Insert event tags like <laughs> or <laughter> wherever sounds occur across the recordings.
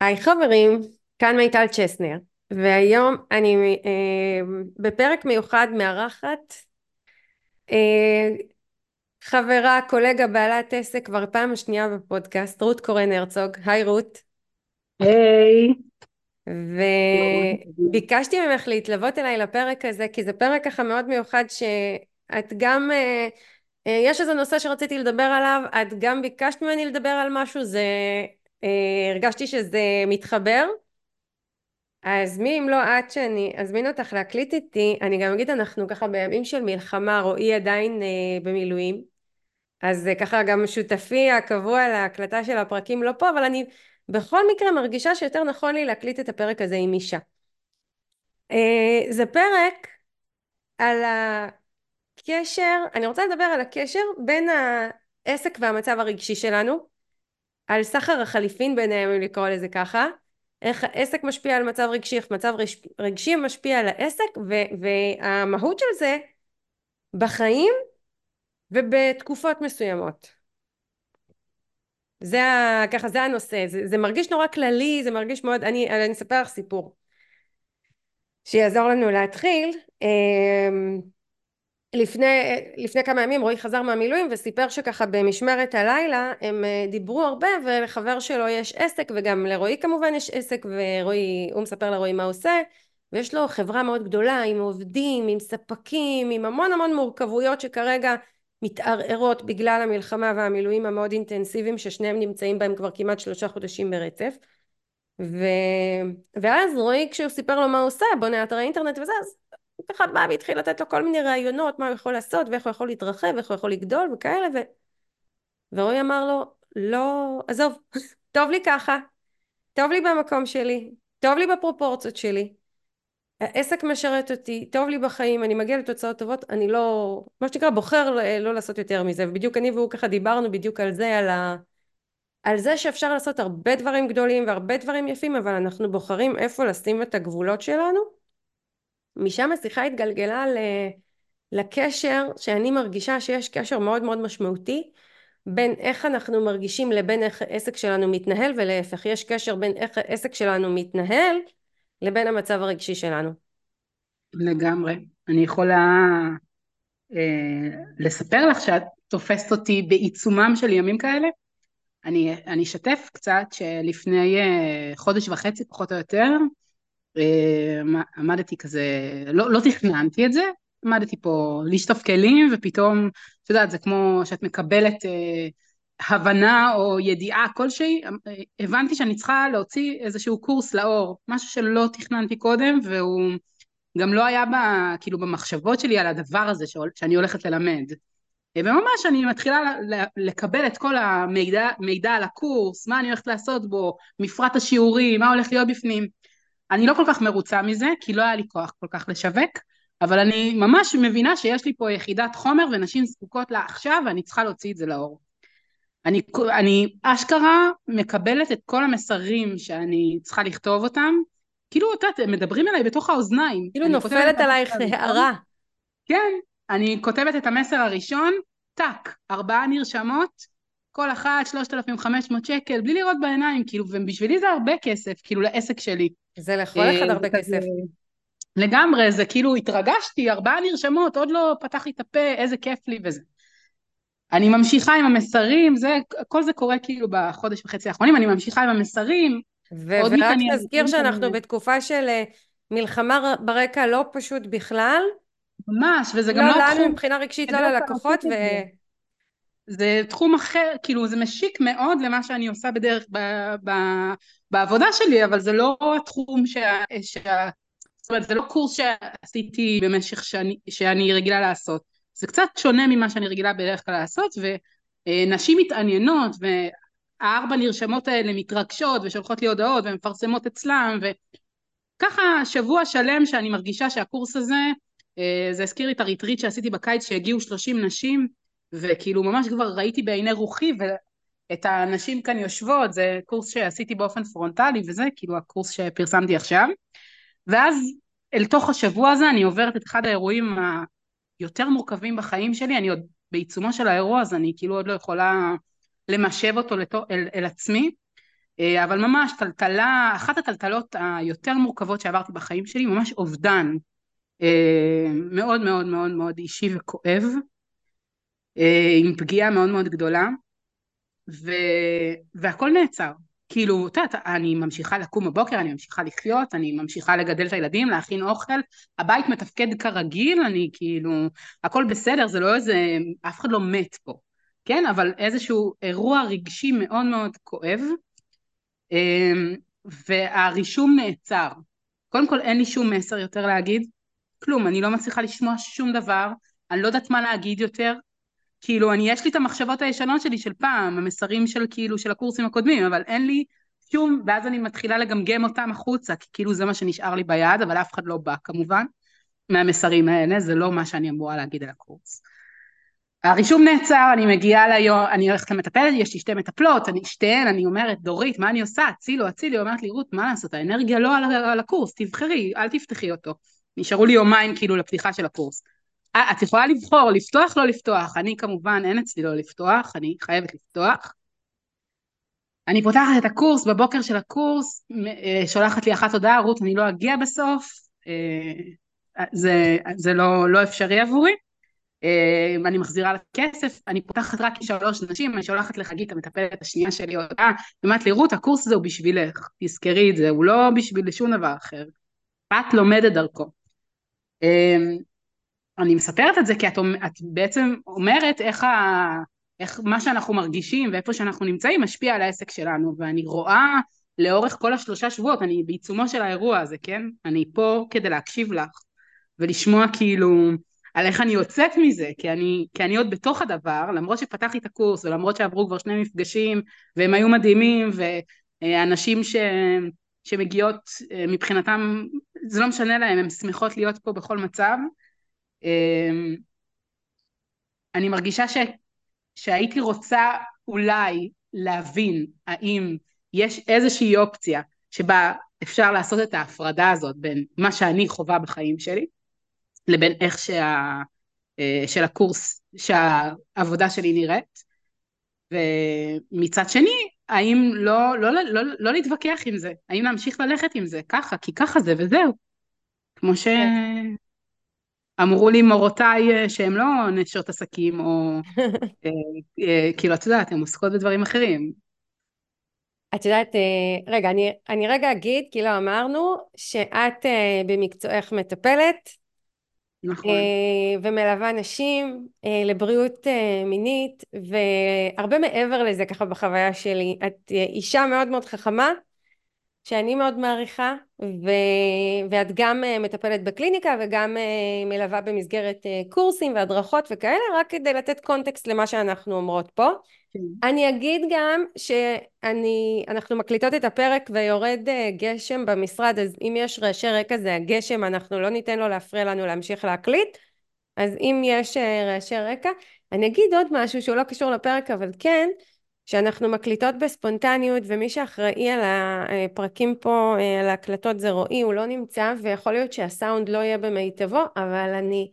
היי חברים, כאן מיטל צ'סנר, והיום אני אה, בפרק מיוחד מארחת אה, חברה, קולגה, בעלת עסק כבר פעם השנייה בפודקאסט, רות קורן הרצוג. היי רות. היי. וביקשתי ממך להתלוות אליי לפרק הזה, כי זה פרק ככה מאוד מיוחד שאת גם, אה, אה, יש איזה נושא שרציתי לדבר עליו, את גם ביקשת ממני לדבר על משהו, זה הרגשתי שזה מתחבר. אז מי אם לא את שאני אזמין אותך להקליט איתי אני גם אגיד אנחנו ככה בימים של מלחמה רועי עדיין אה, במילואים. אז אה, ככה גם שותפי הקבוע להקלטה של הפרקים לא פה אבל אני בכל מקרה מרגישה שיותר נכון לי להקליט את הפרק הזה עם אישה. אה, זה פרק על הקשר אני רוצה לדבר על הקשר בין העסק והמצב הרגשי שלנו על סחר החליפין ביניהם אם לקרוא לזה ככה איך העסק משפיע על מצב רגשי, איך מצב רגשי משפיע על העסק ו- והמהות של זה בחיים ובתקופות מסוימות. זה ה... ככה זה הנושא, זה, זה מרגיש נורא כללי, זה מרגיש מאוד, אני, אני אספר לך סיפור שיעזור לנו להתחיל. לפני, לפני כמה ימים רועי חזר מהמילואים וסיפר שככה במשמרת הלילה הם אה, דיברו הרבה ולחבר שלו יש עסק וגם לרועי כמובן יש עסק ורועי, הוא מספר לרועי מה עושה ויש לו חברה מאוד גדולה עם עובדים, עם ספקים, עם המון המון מורכבויות שכרגע מתערערות בגלל המלחמה והמילואים המאוד אינטנסיביים ששניהם נמצאים בהם כבר כמעט שלושה חודשים ברצף. ו... ואז רועי כשהוא סיפר לו מה הוא עושה בונה אתרי אינטרנט וזה אז ככה בא והתחיל לתת לו כל מיני רעיונות מה הוא יכול לעשות ואיך הוא יכול להתרחב ואיך הוא יכול לגדול וכאלה ו... ורועי אמר לו לא עזוב <laughs> טוב לי ככה טוב לי במקום שלי טוב לי בפרופורציות שלי העסק משרת אותי טוב לי בחיים אני מגיע לתוצאות טובות אני לא מה שנקרא בוחר לא לעשות יותר מזה. ובדיוק אני והוא ככה דיברנו בדיוק על זה על ה... על זה שאפשר לעשות הרבה דברים גדולים והרבה דברים יפים אבל אנחנו בוחרים איפה לשים את הגבולות שלנו משם השיחה התגלגלה לקשר שאני מרגישה שיש קשר מאוד מאוד משמעותי בין איך אנחנו מרגישים לבין איך העסק שלנו מתנהל ולהפך יש קשר בין איך העסק שלנו מתנהל לבין המצב הרגשי שלנו. לגמרי. אני יכולה אה, לספר לך שאת תופסת אותי בעיצומם של ימים כאלה. אני, אני אשתף קצת שלפני אה, חודש וחצי פחות או יותר עמדתי כזה, לא, לא תכננתי את זה, עמדתי פה לשטוף כלים ופתאום, את יודעת, זה כמו שאת מקבלת אה, הבנה או ידיעה כלשהי, אה, הבנתי שאני צריכה להוציא איזשהו קורס לאור, משהו שלא תכננתי קודם והוא גם לא היה בה, כאילו במחשבות שלי על הדבר הזה שאני הולכת ללמד. אה, וממש אני מתחילה לקבל את כל המידע על הקורס, מה אני הולכת לעשות בו, מפרט השיעורים, מה הולך להיות בפנים. אני לא כל כך מרוצה מזה, כי לא היה לי כוח כל כך לשווק, אבל אני ממש מבינה שיש לי פה יחידת חומר ונשים זקוקות לה עכשיו ואני צריכה להוציא את זה לאור. אני, אני אשכרה מקבלת את כל המסרים שאני צריכה לכתוב אותם, כאילו, את יודעת, מדברים אליי בתוך האוזניים. כאילו נופלת עלייך הערה. כן, אני כותבת את המסר הראשון, טאק, ארבעה נרשמות, כל אחת 3,500 שקל, בלי לראות בעיניים, כאילו, ובשבילי זה הרבה כסף, כאילו, לעסק שלי. זה לכל אחד אה, הרבה כסף. לגמרי, זה כאילו התרגשתי, ארבעה נרשמות, עוד לא פתח לי את הפה, איזה כיף לי וזה. אני ממשיכה עם המסרים, זה, כל זה קורה כאילו בחודש וחצי האחרונים, אני ממשיכה עם המסרים. ורק תזכיר שאנחנו בתקופה של אה, מלחמה ברקע לא פשוט בכלל. ממש, וזה גם לא, לא. לא לנו מבחינה רגשית, לא ללקוחות, ו... זה תחום אחר, כאילו זה משיק מאוד למה שאני עושה בדרך ב, ב, בעבודה שלי, אבל זה לא התחום שה, שה... זאת אומרת, זה לא קורס שעשיתי במשך שאני, שאני רגילה לעשות. זה קצת שונה ממה שאני רגילה בדרך כלל לעשות, ונשים מתעניינות, והארבע נרשמות האלה מתרגשות, ושולחות לי הודעות, ומפרסמות אצלם, וככה שבוע שלם שאני מרגישה שהקורס הזה, אה, זה הזכיר לי את הריטריט שעשיתי בקיץ, שהגיעו 30 נשים, וכאילו ממש כבר ראיתי בעיני רוחי ואת הנשים כאן יושבות, זה קורס שעשיתי באופן פרונטלי וזה, כאילו הקורס שפרסמתי עכשיו. ואז אל תוך השבוע הזה אני עוברת את אחד האירועים היותר מורכבים בחיים שלי, אני עוד בעיצומו של האירוע, אז אני כאילו עוד לא יכולה למשב אותו לתו, אל, אל עצמי. אה, אבל ממש טלטלה, אחת הטלטלות היותר מורכבות שעברתי בחיים שלי, ממש אובדן אה, מאוד מאוד מאוד מאוד אישי וכואב, עם פגיעה מאוד מאוד גדולה, ו... והכל נעצר. כאילו, את יודעת, אני ממשיכה לקום בבוקר, אני ממשיכה לחיות, אני ממשיכה לגדל את הילדים, להכין אוכל, הבית מתפקד כרגיל, אני כאילו, הכל בסדר, זה לא איזה, אף אחד לא מת פה, כן? אבל איזשהו אירוע רגשי מאוד מאוד כואב, אמ, והרישום נעצר. קודם כל אין לי שום מסר יותר להגיד, כלום, אני לא מצליחה לשמוע שום דבר, אני לא יודעת מה להגיד יותר, כאילו, אני, יש לי את המחשבות הישנות שלי של פעם, המסרים של כאילו, של הקורסים הקודמים, אבל אין לי שום, ואז אני מתחילה לגמגם אותם החוצה, כי כאילו זה מה שנשאר לי ביד, אבל אף אחד לא בא כמובן, מהמסרים האלה, זה לא מה שאני אמורה להגיד על הקורס. הרישום נעצר, אני מגיעה ליום, אני הולכת למטפלת, יש לי שתי מטפלות, אני שתיהן, אני אומרת, דורית, מה אני עושה? הצילו, הצילו, אומרת לי, רות, מה לעשות, האנרגיה לא על, על הקורס, תבחרי, אל תפתחי אותו. נשארו לי יומיים כאילו לפתיחה של הקורס. אה, את יכולה לבחור, לפתוח, לא לפתוח. אני כמובן, אין אצלי לא לפתוח, אני חייבת לפתוח. אני פותחת את הקורס, בבוקר של הקורס, אה, שולחת לי אחת הודעה, רות, אני לא אגיע בסוף, אה, זה, זה לא, לא אפשרי עבורי. אני מחזירה לה כסף, אני פותחת רק עם שלוש נשים, אני שולחת לחגית המטפלת השנייה שלי הודעה, היא אומרת לי, רות, הקורס הזה הוא בשבילך, תזכרי את זה, הוא לא בשביל שום דבר אחר. את לומדת דרכו. אני מספרת את זה כי את, את בעצם אומרת איך, ה, איך מה שאנחנו מרגישים ואיפה שאנחנו נמצאים משפיע על העסק שלנו ואני רואה לאורך כל השלושה שבועות, אני בעיצומו של האירוע הזה, כן? אני פה כדי להקשיב לך ולשמוע כאילו על איך אני יוצאת מזה, כי אני, כי אני עוד בתוך הדבר, למרות שפתחתי את הקורס ולמרות שעברו כבר שני מפגשים והם היו מדהימים ואנשים ש, שמגיעות מבחינתם, זה לא משנה להם, הן שמחות להיות פה בכל מצב אני מרגישה ש, שהייתי רוצה אולי להבין האם יש איזושהי אופציה שבה אפשר לעשות את ההפרדה הזאת בין מה שאני חווה בחיים שלי לבין איך שה, אה, של הקורס, שהעבודה שלי נראית ומצד שני האם לא, לא, לא, לא, לא להתווכח עם זה, האם להמשיך ללכת עם זה ככה, כי ככה זה וזהו כמו ש... אמרו לי מורותיי אה, שהן לא נשות עסקים, או <laughs> אה, אה, כאילו, את יודעת, הן עוסקות בדברים אחרים. את יודעת, רגע, אני, אני רגע אגיד, כי לא אמרנו, שאת במקצועך מטפלת. נכון. ומלווה נשים לבריאות מינית, והרבה מעבר לזה ככה בחוויה שלי. את אישה מאוד מאוד חכמה, שאני מאוד מעריכה, ו... ואת גם אה, מטפלת בקליניקה וגם אה, מלווה במסגרת אה, קורסים והדרכות וכאלה, רק כדי לתת קונטקסט למה שאנחנו אומרות פה. כן. אני אגיד גם שאנחנו מקליטות את הפרק ויורד גשם במשרד, אז אם יש רעשי רקע זה הגשם, אנחנו לא ניתן לו להפריע לנו להמשיך להקליט, אז אם יש רעשי רקע, אני אגיד עוד משהו שהוא לא קשור לפרק, אבל כן, שאנחנו מקליטות בספונטניות ומי שאחראי על הפרקים פה, אה, על ההקלטות זה רועי, הוא לא נמצא ויכול להיות שהסאונד לא יהיה במיטבו, אבל אני,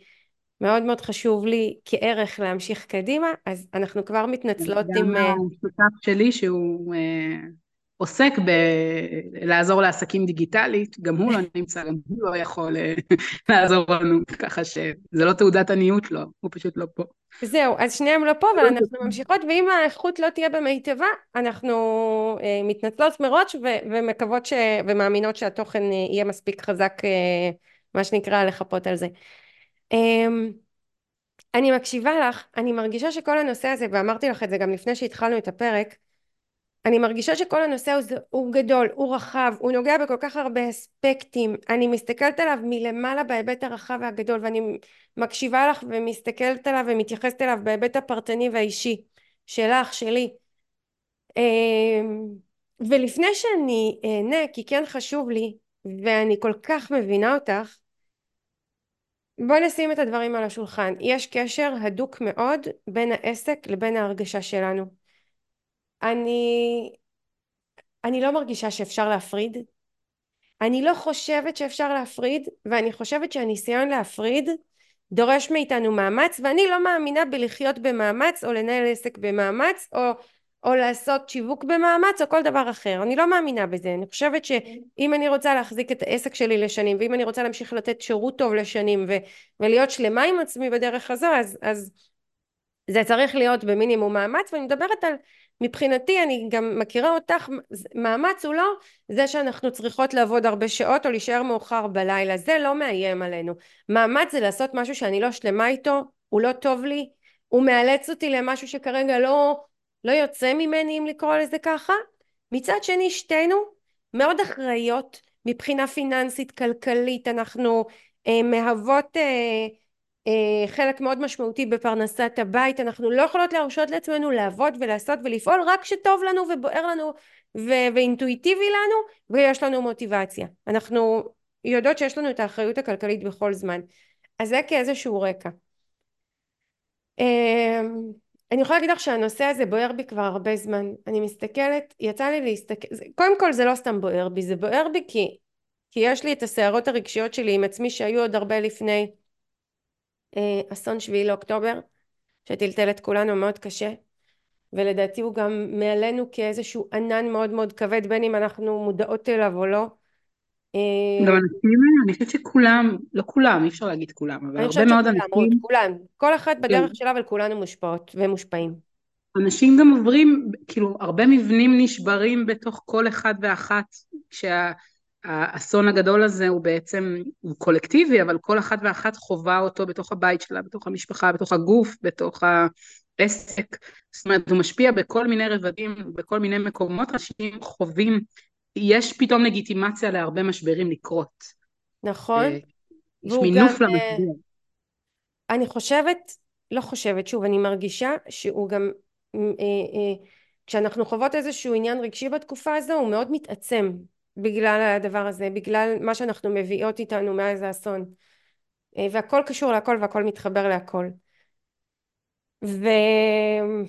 מאוד מאוד חשוב לי כערך להמשיך קדימה, אז אנחנו כבר מתנצלות עם... גם השותף שלי שהוא אה, עוסק בלעזור לעסקים דיגיטלית, גם הוא לא נמצא, גם הוא לא יכול אה, <laughs> לעזור לנו, ככה שזה לא תעודת עניות לו, הוא פשוט לא פה. זהו, אז שניהם לא פה, אבל אנחנו ממשיכות, ואם האיכות לא תהיה במיטבה, אנחנו אה, מתנצלות מראש ו- ומקוות ש- ומאמינות שהתוכן אה, יהיה מספיק חזק, אה, מה שנקרא, לחפות על זה. אה, אני מקשיבה לך, אני מרגישה שכל הנושא הזה, ואמרתי לך את זה גם לפני שהתחלנו את הפרק, אני מרגישה שכל הנושא הוא, הוא גדול, הוא רחב, הוא נוגע בכל כך הרבה אספקטים, אני מסתכלת עליו מלמעלה בהיבט הרחב והגדול ואני מקשיבה לך ומסתכלת עליו ומתייחסת אליו בהיבט הפרטני והאישי שלך, שלי. אמ, ולפני שאני אענה, כי כן חשוב לי, ואני כל כך מבינה אותך, בואי נשים את הדברים על השולחן. יש קשר הדוק מאוד בין העסק לבין ההרגשה שלנו. אני, אני לא מרגישה שאפשר להפריד. אני לא חושבת שאפשר להפריד, ואני חושבת שהניסיון להפריד דורש מאיתנו מאמץ, ואני לא מאמינה בלחיות במאמץ או לנהל עסק במאמץ, או, או לעשות שיווק במאמץ או כל דבר אחר. אני לא מאמינה בזה. אני חושבת שאם אני רוצה להחזיק את העסק שלי לשנים ואם אני רוצה להמשיך לתת שירות טוב לשנים ו- ולהיות שלמה עם עצמי בדרך הזו אז, אז זה צריך להיות במינימום מאמץ ואני מדברת על מבחינתי אני גם מכירה אותך מאמץ הוא לא זה שאנחנו צריכות לעבוד הרבה שעות או להישאר מאוחר בלילה זה לא מאיים עלינו. מאמץ זה לעשות משהו שאני לא שלמה איתו הוא לא טוב לי הוא מאלץ אותי למשהו שכרגע לא לא יוצא ממני אם לקרוא לזה ככה. מצד שני שתינו מאוד אחראיות מבחינה פיננסית כלכלית אנחנו אה, מהוות אה, חלק מאוד משמעותי בפרנסת הבית. אנחנו לא יכולות להרשות לעצמנו לעבוד ולעשות ולפעול רק כשטוב לנו ובוער לנו ו- ואינטואיטיבי לנו ויש לנו מוטיבציה. אנחנו יודעות שיש לנו את האחריות הכלכלית בכל זמן. אז זה כאיזשהו רקע. אה, אני יכולה להגיד לך שהנושא הזה בוער בי כבר הרבה זמן. אני מסתכלת יצא לי להסתכל קודם כל זה לא סתם בוער בי זה בוער בי כי כי יש לי את הסערות הרגשיות שלי עם עצמי שהיו עוד הרבה לפני אה, אסון שביעי לאוקטובר שטלטל את כולנו מאוד קשה ולדעתי הוא גם מעלינו כאיזשהו ענן מאוד מאוד כבד בין אם אנחנו מודעות אליו או לא. אה, גם אנשים, אני חושבת שכולם, לא כולם, אי אפשר להגיד כולם, אבל הרבה מאוד אנשים... רות, כולן, כל אחת בדרך כן. שלה אבל כולנו מושפעות ומושפעים. אנשים גם עוברים, כאילו הרבה מבנים נשברים בתוך כל אחד ואחת, כשה... האסון הגדול הזה הוא בעצם, הוא קולקטיבי, אבל כל אחת ואחת חווה אותו בתוך הבית שלה, בתוך המשפחה, בתוך הגוף, בתוך העסק. זאת אומרת, הוא משפיע בכל מיני רבדים, בכל מיני מקומות, אנשים חווים, יש פתאום לגיטימציה להרבה משברים לקרות. נכון. אה, יש מינוף אה, למשבר. אני חושבת, לא חושבת, שוב, אני מרגישה שהוא גם, אה, כשאנחנו חוות איזשהו עניין רגשי בתקופה הזו, הוא מאוד מתעצם. בגלל הדבר הזה, בגלל מה שאנחנו מביאות איתנו מאז האסון. אה, והכל קשור להכל והכל מתחבר להכל. ואני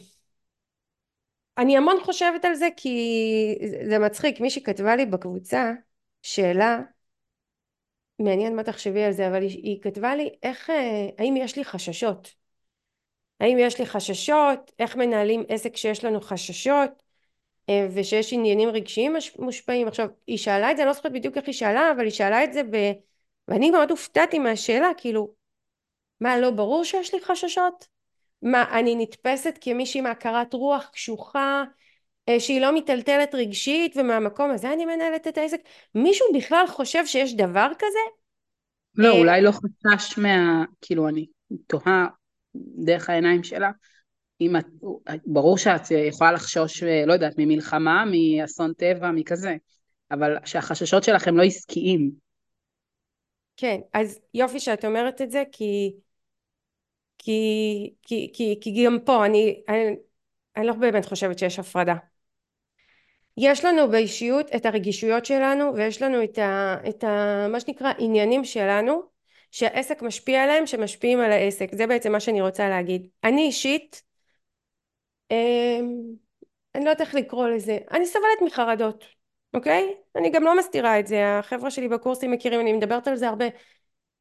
המון חושבת על זה כי זה מצחיק, מישהי כתבה לי בקבוצה שאלה, מעניין מה תחשבי על זה, אבל היא, היא כתבה לי איך, אה, האם יש לי חששות? האם יש לי חששות? איך מנהלים עסק שיש לנו חששות? אה, ושיש עניינים רגשיים מושפעים. עכשיו, היא שאלה את זה, אני לא זוכרת בדיוק איך היא שאלה, אבל היא שאלה את זה ב... ואני מאוד הופתעתי מהשאלה, כאילו, מה, לא ברור שיש לי חששות? מה, אני נתפסת כמישהי מהכרת רוח קשוחה, אה, שהיא לא מיטלטלת רגשית, ומהמקום הזה אני מנהלת את העסק? מישהו בכלל חושב שיש דבר כזה? לא, אה, אולי לא חשש מה... כאילו, אני תוהה דרך העיניים שלה. אם את, ברור שאת יכולה לחשוש, לא יודעת, ממלחמה, מאסון טבע, מכזה, אבל שהחששות שלכם לא עסקיים. כן, אז יופי שאת אומרת את זה, כי, כי, כי, כי, כי גם פה אני, אני, אני לא באמת חושבת שיש הפרדה. יש לנו באישיות את הרגישויות שלנו ויש לנו את, ה, את ה, מה שנקרא עניינים שלנו שהעסק משפיע עליהם שמשפיעים על העסק זה בעצם מה שאני רוצה להגיד אני אישית אני לא יודעת איך לקרוא לזה, אני סובלת מחרדות, אוקיי? אני גם לא מסתירה את זה, החבר'ה שלי בקורסים מכירים, אני מדברת על זה הרבה.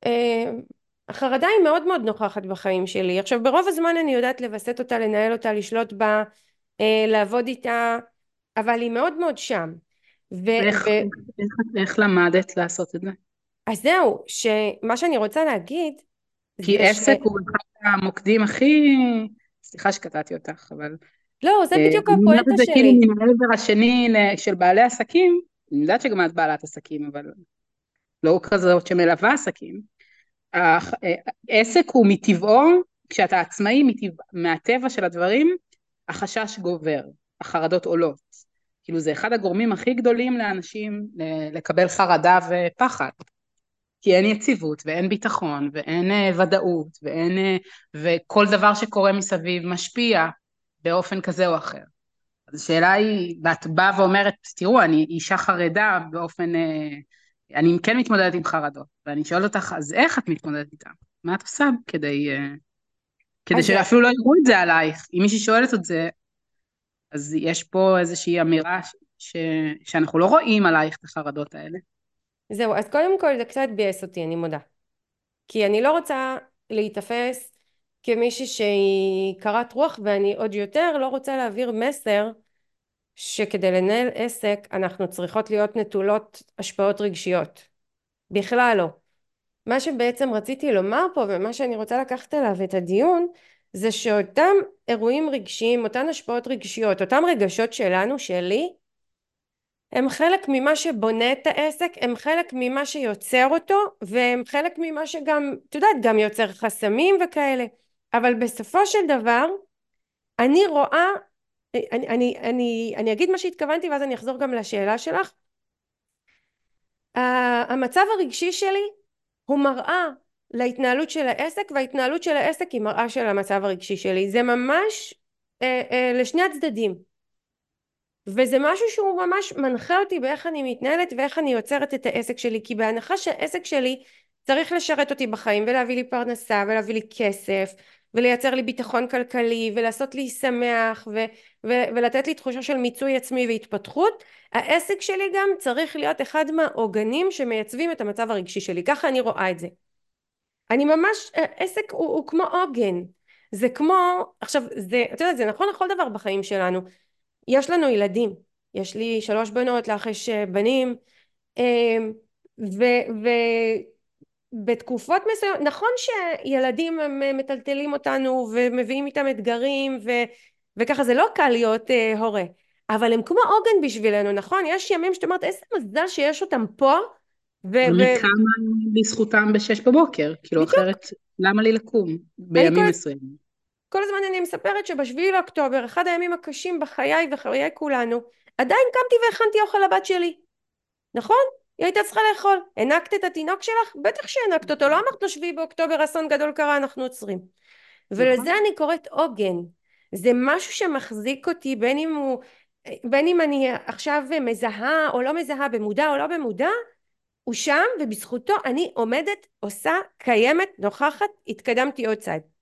אמ, החרדה היא מאוד מאוד נוכחת בחיים שלי. עכשיו ברוב הזמן אני יודעת לווסת אותה, לנהל אותה, לשלוט בה, אה, לעבוד איתה, אבל היא מאוד מאוד שם. ו- איך, ו- איך, איך למדת לעשות את זה? אז זהו, שמה שאני רוצה להגיד... כי עסק ש... הוא אחד המוקדים הכי... סליחה שקטעתי אותך, אבל... לא, זה בדיוק הפואנטה שלי. אני אומרת את זה כאילו מן העבר השני של בעלי עסקים, אני יודעת שגם את בעלת עסקים, אבל לא כזאת שמלווה עסקים. עסק הוא מטבעו, כשאתה עצמאי, מטבע, מהטבע של הדברים, החשש גובר, החרדות עולות. כאילו זה אחד הגורמים הכי גדולים לאנשים לקבל חרדה ופחד. כי אין יציבות ואין ביטחון ואין uh, ודאות ואין, uh, וכל דבר שקורה מסביב משפיע באופן כזה או אחר. אז השאלה היא, ואת באה ואומרת, תראו, אני אישה חרדה באופן, uh, אני כן מתמודדת עם חרדות, ואני שואלת אותך, אז איך את מתמודדת איתן? מה את עושה כדי, uh, כדי שאפילו לא יראו את זה עלייך? אם מישהי שואלת את זה, אז יש פה איזושהי אמירה ש, ש, שאנחנו לא רואים עלייך את החרדות האלה. זהו, אז קודם כל זה קצת ביאס אותי, אני מודה. כי אני לא רוצה להיתפס כמישהי שהיא קרת רוח ואני עוד יותר לא רוצה להעביר מסר שכדי לנהל עסק אנחנו צריכות להיות נטולות השפעות רגשיות בכלל לא מה שבעצם רציתי לומר פה ומה שאני רוצה לקחת אליו את הדיון זה שאותם אירועים רגשיים אותן השפעות רגשיות אותם רגשות שלנו שלי הם חלק ממה שבונה את העסק, הם חלק ממה שיוצר אותו, והם חלק ממה שגם, את יודעת, גם יוצר חסמים וכאלה. אבל בסופו של דבר, אני רואה, אני, אני, אני, אני אגיד מה שהתכוונתי ואז אני אחזור גם לשאלה שלך. המצב הרגשי שלי הוא מראה להתנהלות של העסק וההתנהלות של העסק היא מראה של המצב הרגשי שלי זה ממש אה, אה, לשני הצדדים וזה משהו שהוא ממש מנחה אותי באיך אני מתנהלת ואיך אני יוצרת את העסק שלי כי בהנחה שהעסק שלי צריך לשרת אותי בחיים ולהביא לי פרנסה ולהביא לי כסף ולייצר לי ביטחון כלכלי ולעשות לי שמח ו- ו- ולתת לי תחושה של מיצוי עצמי והתפתחות העסק שלי גם צריך להיות אחד מהעוגנים שמייצבים את המצב הרגשי שלי. ככה אני רואה את זה. אני ממש עסק הוא, הוא כמו עוגן. זה כמו עכשיו זה את יודעת זה נכון לכל דבר בחיים שלנו יש לנו ילדים. יש לי שלוש בנות לך יש אה, בנים. אמ, ובתקופות מסוימות נכון שילדים הם אה, מטלטלים אותנו ומביאים איתם אתגרים ו, וככה זה לא קל להיות uh, הורה אבל הם כמו עוגן בשבילנו נכון? יש ימים שאת אומרת איזה מזל שיש אותם פה ו... אני קמה בזכותם בשש בבוקר כאילו בדיוק. אחרת למה לי לקום בימים מסוימים כל הזמן אני מספרת שבשביעי לאוקטובר, אחד הימים הקשים בחיי וחיי כולנו, עדיין קמתי והכנתי אוכל לבת שלי. נכון? היא הייתה צריכה לאכול. הענקת את התינוק שלך? בטח שהענקת אותו. לא אמרת לו שביעי באוקטובר אסון גדול קרה, אנחנו עוצרים. ולזה נכון. אני קוראת עוגן. זה משהו שמחזיק אותי בין אם הוא... בין אם אני עכשיו מזהה או לא מזהה במודע או לא במודע, הוא שם ובזכותו אני עומדת, עושה, קיימת, נוכחת, התקדמתי עוד צעד.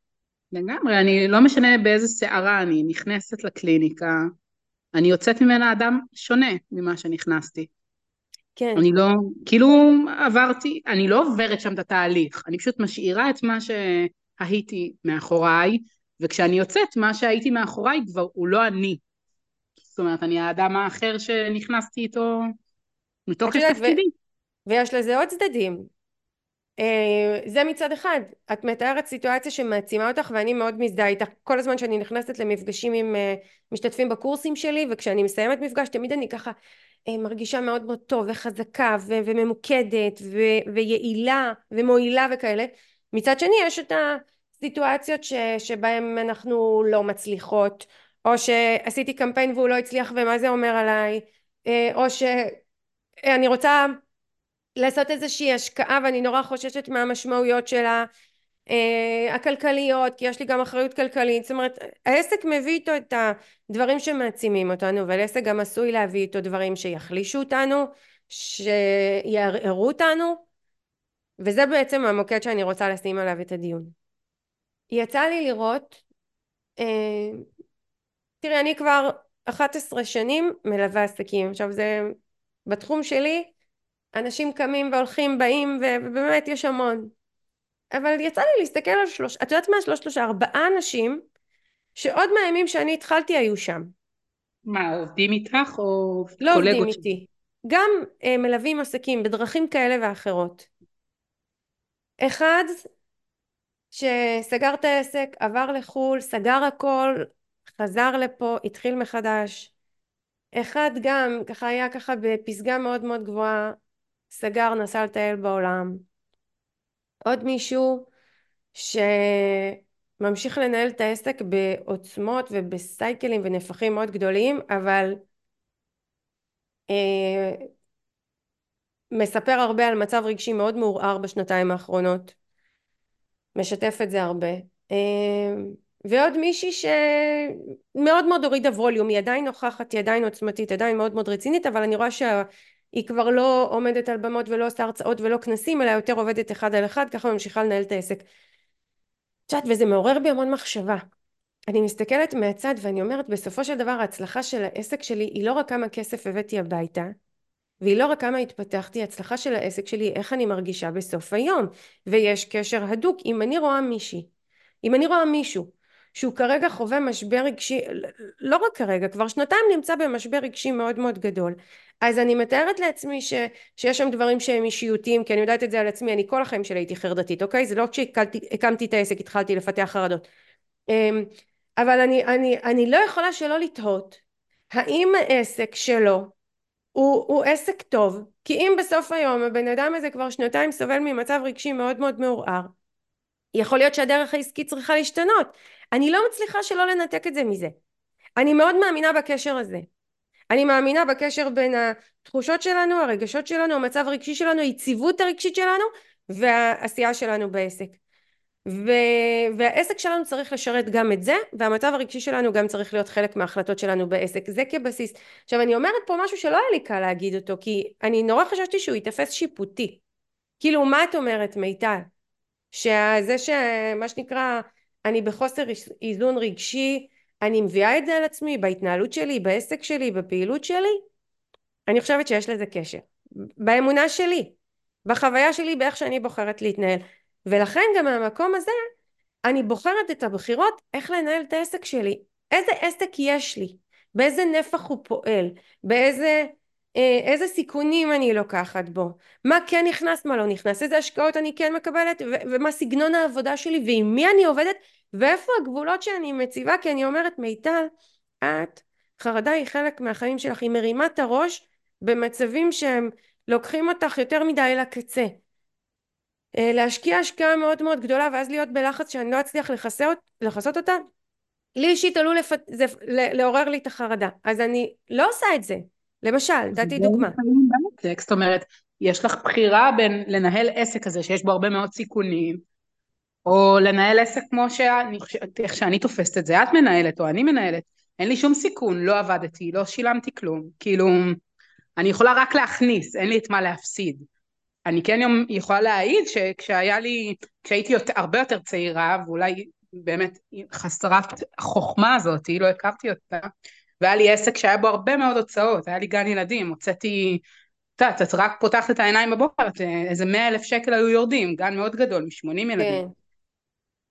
לגמרי, אני לא משנה באיזה סערה אני נכנסת לקליניקה, אני יוצאת ממנה אדם שונה ממה שנכנסתי. כן. אני לא, כאילו עברתי, אני לא עוברת שם את התהליך, אני פשוט משאירה את מה שהייתי מאחוריי, וכשאני יוצאת, מה שהייתי מאחוריי כבר הוא לא אני. זאת אומרת, אני האדם האחר שנכנסתי איתו מתוקף תפקידי. ויש לזה עוד צדדים. אה, זה מצד אחד. את מתארת סיטואציה שמעצימה אותך ואני מאוד מזדהה איתך. כל הזמן שאני נכנסת למפגשים עם אה, משתתפים בקורסים שלי וכשאני מסיימת מפגש תמיד אני ככה אה, מרגישה מאוד מאוד טוב וחזקה וממוקדת ויעילה ומועילה וכאלה. מצד שני יש את הסיטואציות ש- שבהם אנחנו לא מצליחות או שעשיתי קמפיין והוא לא הצליח ומה זה אומר עליי? או שאני רוצה לעשות איזושהי השקעה ואני נורא חוששת מהמשמעויות שלה אה, הכלכליות כי יש לי גם אחריות כלכלית. זאת אומרת העסק מביא איתו את הדברים שמעצימים אותנו אבל עסק גם עשוי להביא איתו דברים שיחלישו אותנו שיערערו אותנו וזה בעצם המוקד שאני רוצה לשים עליו את הדיון. יצא לי לראות אה, תראי אני כבר 11 שנים מלווה עסקים. עכשיו זה בתחום שלי אנשים קמים והולכים באים ובאמת יש המון. אבל יצא לי להסתכל על שלוש את יודעת מה? שלוש שלושה ארבעה אנשים שעוד מהימים שאני התחלתי היו שם. מה עובדים איתך או לא עובדים איתי. גם אה, מלווים עסקים בדרכים כאלה ואחרות. אחד שסגר את העסק עבר לחו"ל סגר הכל חזר לפה התחיל מחדש. אחד גם ככה היה ככה בפסגה מאוד מאוד גבוהה סגר, נסע לטייל בעולם. עוד מישהו שממשיך לנהל את העסק בעוצמות ובסייקלים ונפחים מאוד גדולים, אבל אה, מספר הרבה על מצב רגשי מאוד מעורער בשנתיים האחרונות. משתף את זה הרבה. אה, ועוד מישהי שמאוד מאוד הורידה ווליום, היא עדיין נוכחת, היא עדיין עוצמתית, עדיין מאוד מאוד רצינית, אבל אני רואה שה... היא כבר לא עומדת על במות ולא עושה הרצאות ולא כנסים אלא יותר עובדת אחד על אחד ככה ממשיכה לנהל את העסק. את וזה מעורר בי המון מחשבה. אני מסתכלת מהצד ואני אומרת בסופו של דבר ההצלחה של העסק שלי היא לא רק כמה כסף הבאתי הביתה והיא לא רק כמה התפתחתי, ההצלחה של העסק שלי היא איך אני מרגישה בסוף היום ויש קשר הדוק אם אני רואה מישהי אם אני רואה מישהו שהוא כרגע חווה משבר רגשי, לא רק כרגע, כבר שנתיים נמצא במשבר רגשי מאוד מאוד גדול. אז אני מתארת לעצמי ש, שיש שם דברים שהם אישיותיים, כי אני יודעת את זה על עצמי, אני כל החיים שלי הייתי חרדתית, אוקיי? זה לא כשהקמתי את העסק התחלתי לפתח חרדות. אמ, אבל אני, אני, אני לא יכולה שלא לתהות האם העסק שלו הוא, הוא עסק טוב, כי אם בסוף היום הבן אדם הזה כבר שנתיים סובל ממצב רגשי מאוד מאוד מעורער, יכול להיות שהדרך העסקית צריכה להשתנות. אני לא מצליחה שלא לנתק את זה מזה. אני מאוד מאמינה בקשר הזה. אני מאמינה בקשר בין התחושות שלנו, הרגשות שלנו, המצב הרגשי שלנו, היציבות הרגשית שלנו והעשייה שלנו בעסק. ו... והעסק שלנו צריך לשרת גם את זה והמצב הרגשי שלנו גם צריך להיות חלק מההחלטות שלנו בעסק זה כבסיס עכשיו אני אומרת פה משהו שלא היה לי קל להגיד אותו כי אני נורא חששתי שהוא ייתפס שיפוטי כאילו מה את אומרת מיטל שזה שמה שנקרא אני בחוסר איזון רגשי אני מביאה את זה על עצמי בהתנהלות שלי בעסק שלי בפעילות שלי אני חושבת שיש לזה קשר. באמונה שלי בחוויה שלי באיך שאני בוחרת להתנהל. ולכן גם מהמקום הזה אני בוחרת את הבחירות איך לנהל את העסק שלי. איזה עסק יש לי? באיזה נפח הוא פועל? באיזה איזה סיכונים אני לוקחת בו? מה כן נכנס מה לא נכנס? איזה השקעות אני כן מקבלת? ו- ומה סגנון העבודה שלי? ועם מי אני עובדת? ואיפה הגבולות שאני מציבה? כי אני אומרת מיטל את חרדה היא חלק מהחיים שלך. היא מרימה את הראש במצבים שהם לוקחים אותך יותר מדי לקצה אה, להשקיע השקעה מאוד מאוד גדולה ואז להיות בלחץ שאני לא אצליח לכסות, לכסות אותה? לי אישית עלול לפ... זה... לעורר לי את החרדה. אז אני לא עושה את זה למשל נתתי דוגמה. זאת אומרת יש לך בחירה בין לנהל עסק כזה שיש בו הרבה מאוד סיכונים או לנהל עסק כמו שאני, איך שאני תופסת את זה את מנהלת או אני מנהלת אין לי שום סיכון לא עבדתי לא שילמתי כלום. כאילו אני יכולה רק להכניס אין לי את מה להפסיד. אני כן יכולה להעיד שכשהיה לי, כשהייתי יותר, הרבה יותר צעירה, ואולי באמת חסרת החוכמה הזאת, לא הכרתי אותה, והיה לי עסק שהיה בו הרבה מאוד הוצאות, היה לי גן ילדים, הוצאתי, את יודעת, את רק פותחת את העיניים בבוקר, איזה מאה אלף שקל היו יורדים, גן מאוד גדול, משמונים ילדים. כן.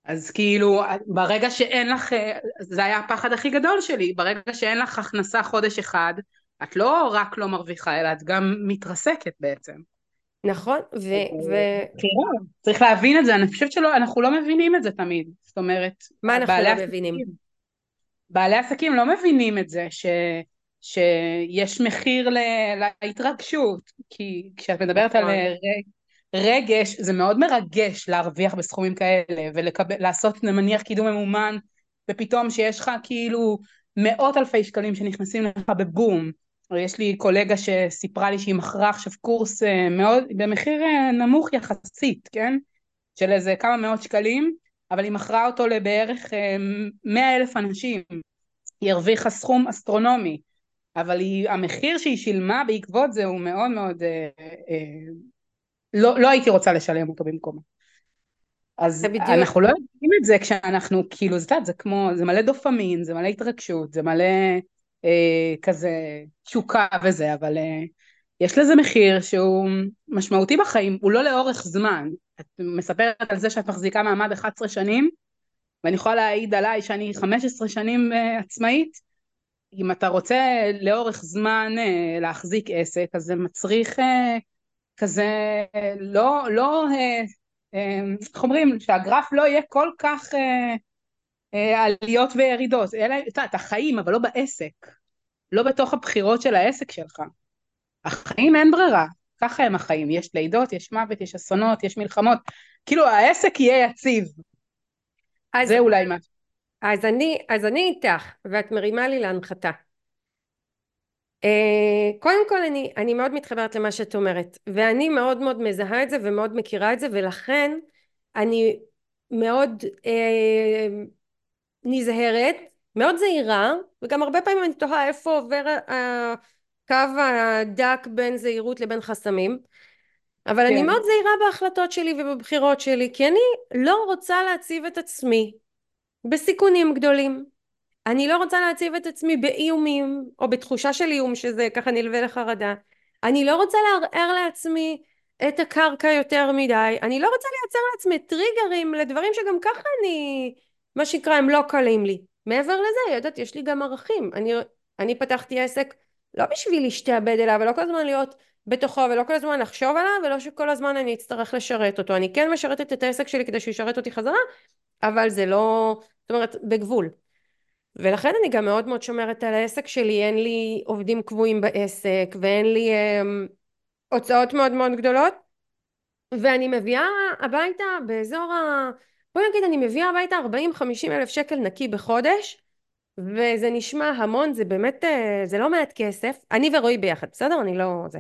אז כאילו, ברגע שאין לך, זה היה הפחד הכי גדול שלי, ברגע שאין לך הכנסה חודש אחד, את לא רק לא מרוויחה, אלא את גם מתרסקת בעצם. נכון, ו... ו... כן, צריך להבין את זה, אני חושבת שאנחנו לא מבינים את זה תמיד, זאת אומרת... מה אנחנו לא מבינים? בעלי עסקים לא מבינים את זה, ש... שיש מחיר ל... להתרגשות, כי כשאת מדברת נכון. על רגש, זה מאוד מרגש להרוויח בסכומים כאלה, ולעשות נניח קידום ממומן, ופתאום שיש לך כאילו מאות אלפי שקלים שנכנסים לך בבום, יש לי קולגה שסיפרה לי שהיא מכרה עכשיו קורס אה, מאוד, במחיר אה, נמוך יחסית, כן? של איזה כמה מאות שקלים, אבל היא מכרה אותו לבערך אה, מאה אלף אנשים. היא הרוויחה סכום אסטרונומי, אבל היא, המחיר שהיא שילמה בעקבות זה הוא מאוד מאוד... אה, אה, לא, לא הייתי רוצה לשלם אותו במקומה. אז אנחנו לא יודעים את זה כשאנחנו, כאילו, זה, זה כמו, זה מלא דופמין, זה מלא התרגשות, זה מלא אה, כזה תשוקה וזה, אבל אה, יש לזה מחיר שהוא משמעותי בחיים, הוא לא לאורך זמן. את מספרת על זה שאת מחזיקה מעמד 11 שנים, ואני יכולה להעיד עליי שאני 15 שנים אה, עצמאית. אם אתה רוצה לאורך זמן אה, להחזיק עסק, אז זה מצריך אה, כזה, לא, לא, איך אומרים, שהגרף לא יהיה כל כך... אה, עליות וירידות, אלא, את יודעת, החיים, אבל לא בעסק, לא בתוך הבחירות של העסק שלך. החיים אין ברירה, ככה הם החיים, יש לידות, יש מוות, יש אסונות, יש מלחמות, כאילו העסק יהיה יציב. אז, זה אולי מה. אז אני, אז אני איתך, ואת מרימה לי להנחתה. Uh, קודם כל אני, אני מאוד מתחברת למה שאת אומרת ואני מאוד מאוד מזהה את זה ומאוד מכירה את זה ולכן אני מאוד uh, נזהרת, מאוד זהירה, וגם הרבה פעמים אני תוהה איפה עובר הקו הדק בין זהירות לבין חסמים, אבל כן. אני מאוד זהירה בהחלטות שלי ובבחירות שלי, כי אני לא רוצה להציב את עצמי בסיכונים גדולים. אני לא רוצה להציב את עצמי באיומים, או בתחושה של איום שזה ככה נלווה לחרדה. אני לא רוצה לערער לעצמי את הקרקע יותר מדי, אני לא רוצה לייצר לעצמי טריגרים לדברים שגם ככה אני, מה שנקרא, הם לא קלים לי. מעבר לזה, יודעת, יש לי גם ערכים. אני, אני פתחתי עסק לא בשביל להשתעבד אליו, ולא כל הזמן להיות בתוכו, ולא כל הזמן לחשוב עליו, ולא שכל הזמן אני אצטרך לשרת אותו. אני כן משרתת את העסק שלי כדי שהוא ישרת אותי חזרה, אבל זה לא, זאת אומרת, בגבול. ולכן אני גם מאוד מאוד שומרת על העסק שלי, אין לי עובדים קבועים בעסק, ואין לי אה, הוצאות מאוד מאוד גדולות, ואני מביאה הביתה באזור ה... בואי נגיד אני מביאה הביתה 40-50 אלף שקל נקי בחודש, וזה נשמע המון, זה באמת, אה, זה לא מעט כסף, אני ורועי ביחד, בסדר? אני לא... זה.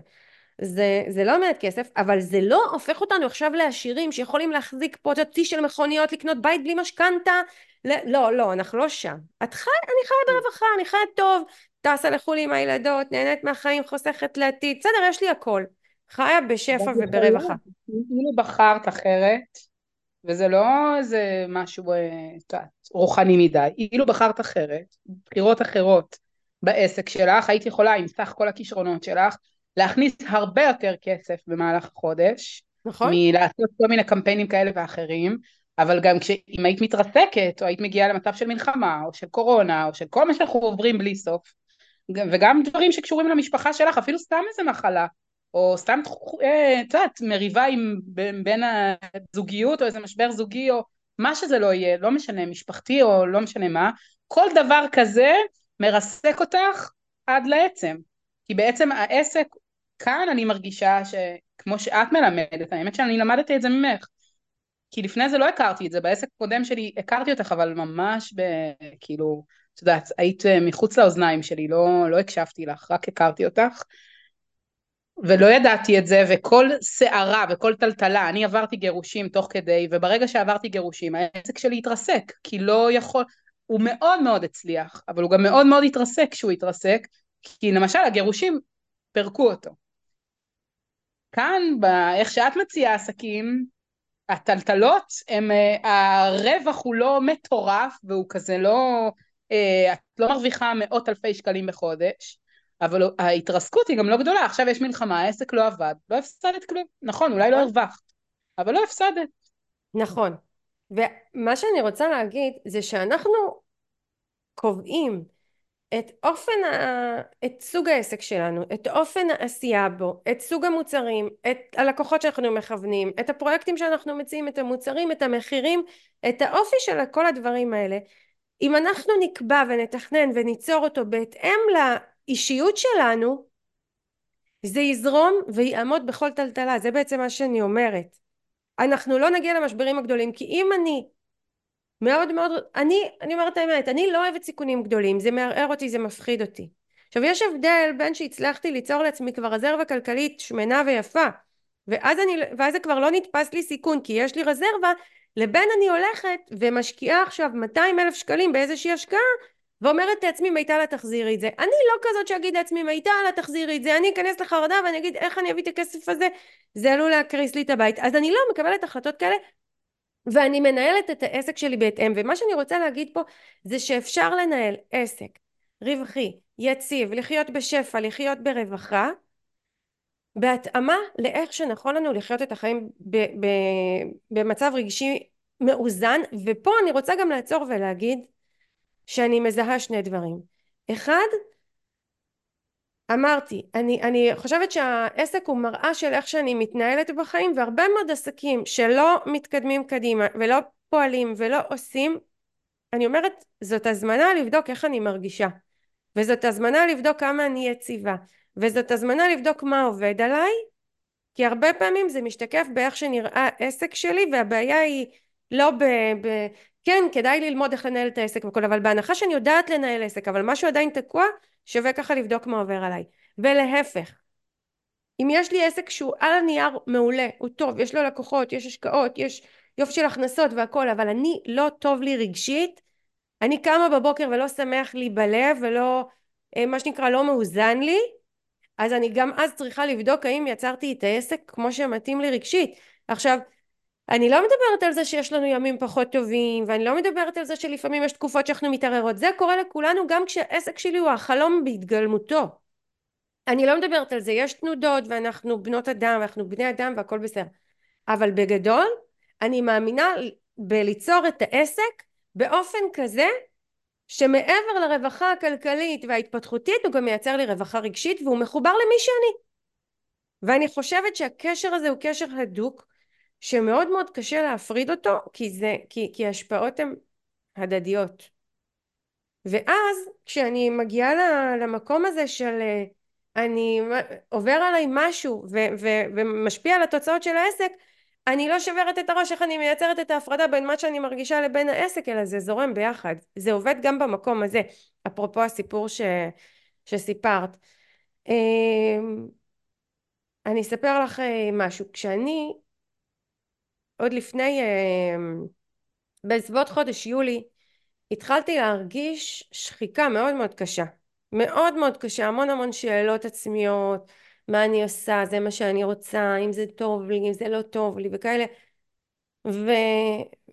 זה, זה לא מעט כסף, אבל זה לא הופך אותנו עכשיו לעשירים שיכולים להחזיק פה צי של מכוניות, לקנות בית בלי משכנתה, לא, לא, אנחנו לא שם. את חי, אני חיה ברווחה, אני חיה טוב, טסה לחו"ל עם הילדות, נהנית מהחיים, חוסכת לעתיד, בסדר, יש לי הכל. חיה בשפע וברווחה. כאילו בחרת אחרת, וזה לא איזה משהו, אה, רוחני מדי, אילו בחרת אחרת, בחירות אחרות בעסק שלך, היית יכולה עם סך כל הכישרונות שלך, להכניס הרבה יותר כסף במהלך החודש, נכון. מלעשות כל מיני קמפיינים כאלה ואחרים, אבל גם כשאם היית מתרסקת, או היית מגיעה למצב של מלחמה, או של קורונה, או של כל מה שאנחנו עוברים בלי סוף, וגם דברים שקשורים למשפחה שלך, אפילו סתם איזה מחלה, או סתם, אה, את יודעת, מריבה עם, בין הזוגיות, או איזה משבר זוגי, או מה שזה לא יהיה, לא משנה, משפחתי או לא משנה מה, כל דבר כזה מרסק אותך עד לעצם. כי בעצם העסק, כאן אני מרגישה שכמו שאת מלמדת, האמת שאני למדתי את זה ממך, כי לפני זה לא הכרתי את זה, בעסק הקודם שלי הכרתי אותך, אבל ממש ב... כאילו, את יודעת, היית אה, מחוץ לאוזניים שלי, לא, לא הקשבתי לך, רק הכרתי אותך. ולא ידעתי את זה, וכל סערה וכל טלטלה, אני עברתי גירושים תוך כדי, וברגע שעברתי גירושים, העסק שלי התרסק, כי לא יכול, הוא מאוד מאוד הצליח, אבל הוא גם מאוד מאוד התרסק כשהוא התרסק, כי למשל הגירושים פירקו אותו. כאן, איך שאת מציעה עסקים, הטלטלות, הם, אה, הרווח הוא לא מטורף, והוא כזה לא, אה, את לא מרוויחה מאות אלפי שקלים בחודש, אבל ההתרסקות היא גם לא גדולה, עכשיו יש מלחמה, העסק לא עבד, לא הפסדת כלום. נכון, אולי לא נכון. הרווחת, אבל לא הפסדת. נכון. ומה שאני רוצה להגיד זה שאנחנו קובעים את אופן, ה... את סוג העסק שלנו, את אופן העשייה בו, את סוג המוצרים, את הלקוחות שאנחנו מכוונים, את הפרויקטים שאנחנו מציעים, את המוצרים, את המחירים, את האופי של כל הדברים האלה. אם אנחנו נקבע ונתכנן וניצור אותו בהתאם לאישיות שלנו, זה יזרום ויעמוד בכל טלטלה, זה בעצם מה שאני אומרת. אנחנו לא נגיע למשברים הגדולים, כי אם אני מאוד מאוד, אני, אני אומרת האמת, אני לא אוהבת סיכונים גדולים, זה מערער אותי, זה מפחיד אותי. עכשיו יש הבדל בין שהצלחתי ליצור לעצמי כבר רזרבה כלכלית שמנה ויפה, ואז, אני, ואז זה כבר לא נתפס לי סיכון כי יש לי רזרבה, לבין אני הולכת ומשקיעה עכשיו 200 אלף שקלים באיזושהי השקעה ואומרת לעצמי מיטל תחזירי את זה. אני לא כזאת שאגיד לעצמי מיטל תחזירי את זה, אני אכנס לחרדה ואני אגיד איך אני אביא את הכסף הזה, זה עלול להקריס לי את הבית. אז אני לא מקבלת החלטות כאלה ואני מנהלת את העסק שלי בהתאם ומה שאני רוצה להגיד פה זה שאפשר לנהל עסק רווחי, יציב, לחיות בשפע, לחיות ברווחה בהתאמה לאיך שנכון לנו לחיות את החיים ב- ב- במצב רגשי מאוזן ופה אני רוצה גם לעצור ולהגיד שאני מזהה שני דברים. אחד אמרתי, אני, אני חושבת שהעסק הוא מראה של איך שאני מתנהלת בחיים והרבה מאוד עסקים שלא מתקדמים קדימה ולא פועלים ולא עושים אני אומרת זאת הזמנה לבדוק איך אני מרגישה וזאת הזמנה לבדוק כמה אני יציבה וזאת הזמנה לבדוק מה עובד עליי כי הרבה פעמים זה משתקף באיך שנראה עסק שלי והבעיה היא לא ב... ב כן כדאי ללמוד איך לנהל את העסק וכל אבל בהנחה שאני יודעת לנהל עסק אבל משהו עדיין תקוע שווה ככה לבדוק מה עובר עליי. ולהפך אם יש לי עסק שהוא על הנייר מעולה הוא טוב יש לו לקוחות יש השקעות יש יופי של הכנסות והכל אבל אני לא טוב לי רגשית אני קמה בבוקר ולא שמח לי בלב ולא אה, מה שנקרא לא מאוזן לי אז אני גם אז צריכה לבדוק האם יצרתי את העסק כמו שמתאים לי רגשית. עכשיו אני לא מדברת על זה שיש לנו ימים פחות טובים ואני לא מדברת על זה שלפעמים יש תקופות שאנחנו מתערערות. זה קורה לכולנו גם כשהעסק שלי הוא החלום בהתגלמותו. אני לא מדברת על זה, יש תנודות ואנחנו בנות אדם ואנחנו בני אדם והכל בסדר, אבל בגדול אני מאמינה בליצור את העסק באופן כזה שמעבר לרווחה הכלכלית וההתפתחותית הוא גם מייצר לי רווחה רגשית והוא מחובר למי שאני. ואני חושבת שהקשר הזה הוא קשר הדוק שמאוד מאוד קשה להפריד אותו כי זה כי, כי ההשפעות הן הדדיות. ואז כשאני מגיעה למקום הזה של אני עובר עליי משהו ו, ו, ומשפיע על התוצאות של העסק אני לא שוברת את הראש איך אני מייצרת את ההפרדה בין מה שאני מרגישה לבין העסק אלא זה זורם ביחד. זה עובד גם במקום הזה אפרופו הסיפור ש, שסיפרת. אמ, אני אספר לך אה, משהו. כשאני עוד לפני אמ, בסביבות חודש יולי התחלתי להרגיש שחיקה מאוד מאוד קשה מאוד מאוד קשה המון המון שאלות עצמיות מה אני עושה, זה מה שאני רוצה, אם זה טוב לי, אם זה לא טוב לי וכאלה. ו,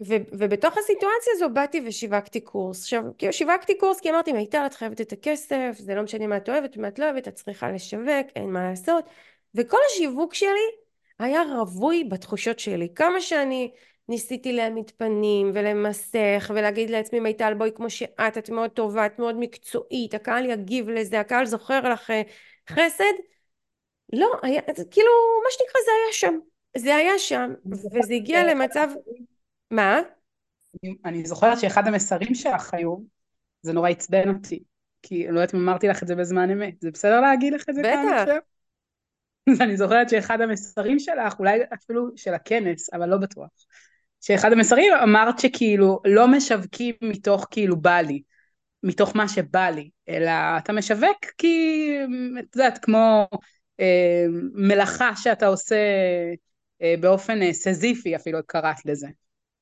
ו, ובתוך הסיטואציה הזו באתי ושיווקתי קורס. עכשיו, כאילו שיווקתי קורס כי אמרתי, מיטל את חייבת את הכסף, זה לא משנה מה את אוהבת ומה את לא אוהבת, את צריכה לשווק, אין מה לעשות. וכל השיווק שלי היה רווי בתחושות שלי. כמה שאני ניסיתי להעמיד פנים ולמסך ולהגיד לעצמי מיטל בואי כמו שאת, את מאוד טובה, את מאוד מקצועית, הקהל יגיב לזה, הקהל זוכר לך אה, חסד, לא, היה, זה, כאילו, מה שנקרא זה היה שם. זה היה שם, וזה הגיע למצב... מה? אני, אני זוכרת שאחד המסרים שלך היו, זה נורא עצבן אותי, כי לא יודעת אם אמרתי לך את זה בזמן אמת, זה בסדר להגיד לך את זה כאן עכשיו? בטח. <laughs> אני זוכרת שאחד המסרים שלך, אולי אפילו של הכנס, אבל לא בטוח, שאחד המסרים אמרת שכאילו לא משווקים מתוך כאילו בא לי, מתוך מה שבא לי, אלא אתה משווק כי, את יודעת, כמו אה, מלאכה שאתה עושה אה, באופן אה, סזיפי אפילו, את קראת לזה.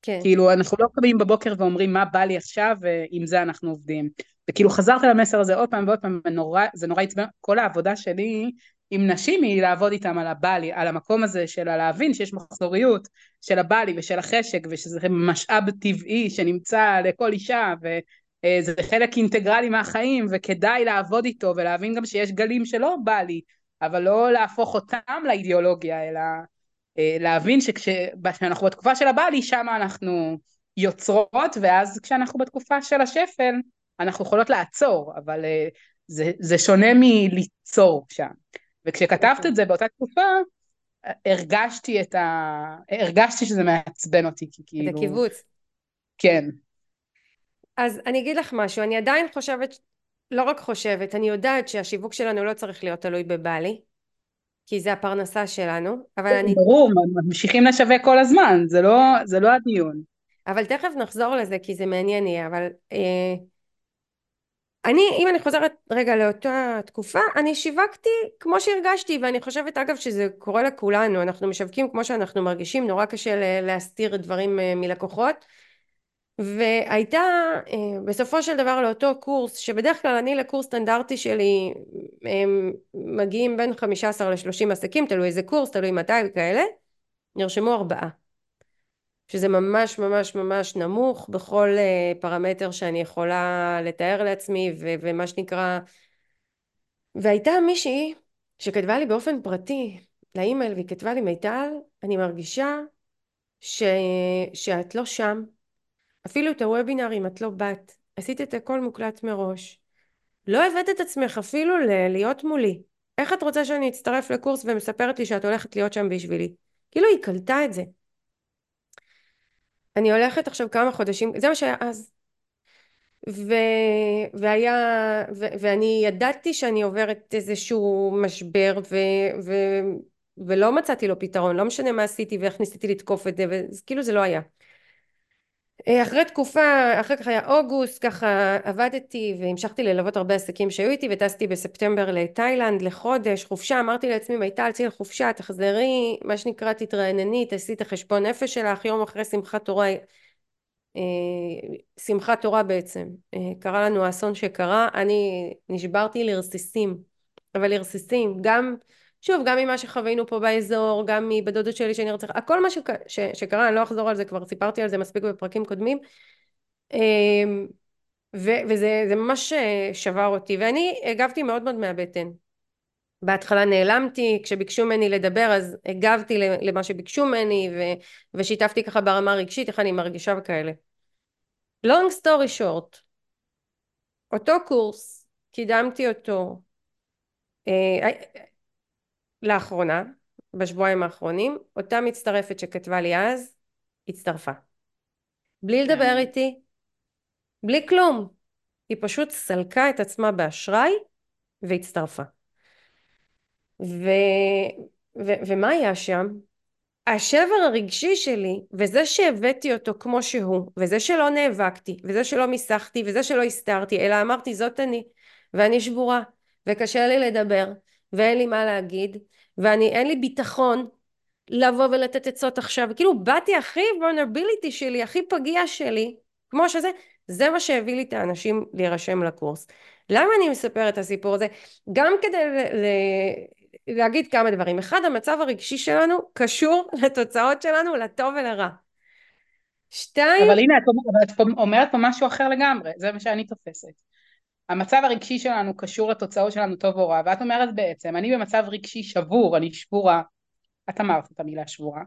כן. כאילו, אנחנו לא קמים בבוקר ואומרים מה בא לי עכשיו, ועם זה אנחנו עובדים. וכאילו חזרת למסר הזה עוד פעם ועוד פעם, ונורא, זה נורא עצבן, כל העבודה שלי עם נשים היא לעבוד איתם על הבלי, על המקום הזה של להבין שיש מחזוריות של הבלי ושל החשק, ושזה משאב טבעי שנמצא לכל אישה, וזה חלק אינטגרלי מהחיים, וכדאי לעבוד איתו, ולהבין גם שיש גלים שלא בא לי, אבל לא להפוך אותם לאידיאולוגיה, אלא אה, להבין שכשאנחנו בתקופה של הבעלי, שם אנחנו יוצרות, ואז כשאנחנו בתקופה של השפל, אנחנו יכולות לעצור, אבל אה, זה, זה שונה מליצור שם. וכשכתבת את זה באותה תקופה, הרגשתי את ה... הרגשתי שזה מעצבן אותי, כי כאילו... את הקיבוץ. כן. אז אני אגיד לך משהו, אני עדיין חושבת לא רק חושבת, אני יודעת שהשיווק שלנו לא צריך להיות תלוי בבעלי, כי זה הפרנסה שלנו, אבל אני... ברור, ממשיכים לשווק כל הזמן, זה לא, זה לא הדיון. אבל תכף נחזור לזה כי זה מעניין יהיה, אבל אה, אני, אם אני חוזרת רגע לאותה תקופה, אני שיווקתי כמו שהרגשתי, ואני חושבת אגב שזה קורה לכולנו, אנחנו משווקים כמו שאנחנו מרגישים, נורא קשה להסתיר דברים אה, מלקוחות. והייתה אה, בסופו של דבר לאותו קורס שבדרך כלל אני לקורס סטנדרטי שלי הם מגיעים בין 15 ל-30 עסקים תלוי איזה קורס תלוי מתי וכאלה נרשמו ארבעה שזה ממש ממש ממש נמוך בכל אה, פרמטר שאני יכולה לתאר לעצמי ו- ומה שנקרא והייתה מישהי שכתבה לי באופן פרטי לאימייל והיא כתבה לי מיטל אני מרגישה ש- שאת לא שם אפילו את הוובינארים את לא באת, עשית את הכל מוקלט מראש. לא הבאת את עצמך אפילו ל- להיות מולי. איך את רוצה שאני אצטרף לקורס ומספרת לי שאת הולכת להיות שם בשבילי? כאילו היא קלטה את זה. אני הולכת עכשיו כמה חודשים, זה מה שהיה אז. ו... והיה, ו... ואני ידעתי שאני עוברת איזשהו משבר ו... ו... ולא מצאתי לו פתרון, לא משנה מה עשיתי ואיך ניסיתי לתקוף את זה, וכאילו זה לא היה. אה, אחרי תקופה, אחר כך היה אוגוסט, ככה עבדתי והמשכתי ללוות הרבה עסקים שהיו איתי וטסתי בספטמבר לתאילנד לחודש, חופשה, אמרתי לעצמי מיטל צאי לחופשה, תחזרי, מה שנקרא תתרענני, תעשי את החשבון נפש שלך, יום אחרי שמחת תורה, אה, שמחת תורה בעצם, אה, קרה לנו האסון שקרה, אני נשברתי לרסיסים, אבל לרסיסים, גם שוב, גם ממה שחווינו פה באזור, גם מבדודות שלי שנרצח, הכל מה שק, ש, שקרה, אני לא אחזור על זה, כבר סיפרתי על זה מספיק בפרקים קודמים, אמ, ו, וזה ממש אה, שבר אותי, ואני הגבתי מאוד מאוד מהבטן. בהתחלה נעלמתי, כשביקשו ממני לדבר אז הגבתי למה שביקשו ממני ו, ושיתפתי ככה ברמה הרגשית איך אני מרגישה וכאלה. long story short, אותו קורס, קידמתי אותו אה, לאחרונה, בשבועיים האחרונים, אותה מצטרפת שכתבה לי אז, הצטרפה. בלי לדבר כן. איתי, בלי כלום. היא פשוט סלקה את עצמה באשראי והצטרפה. ו... ו... ומה היה שם? השבר הרגשי שלי וזה שהבאתי אותו כמו שהוא וזה שלא נאבקתי וזה שלא מיסכתי וזה שלא הסתרתי אלא אמרתי זאת אני ואני שבורה וקשה לי לדבר ואין לי מה להגיד ואני אין לי ביטחון לבוא ולתת עצות עכשיו כאילו באתי הכי vulnerability שלי הכי פגיע שלי כמו שזה זה מה שהביא לי את האנשים להירשם לקורס למה אני מספרת את הסיפור הזה גם כדי להגיד כמה דברים. אחד, המצב הרגשי שלנו קשור <laughs> לתוצאות שלנו, לטוב ולרע. שתיים... אבל הנה, את אומרת פה משהו אחר לגמרי, זה מה שאני תופסת. המצב הרגשי שלנו קשור לתוצאות שלנו טוב או רע, ואת אומרת בעצם, אני במצב רגשי שבור, אני שבורה, את אמרת את המילה שבורה,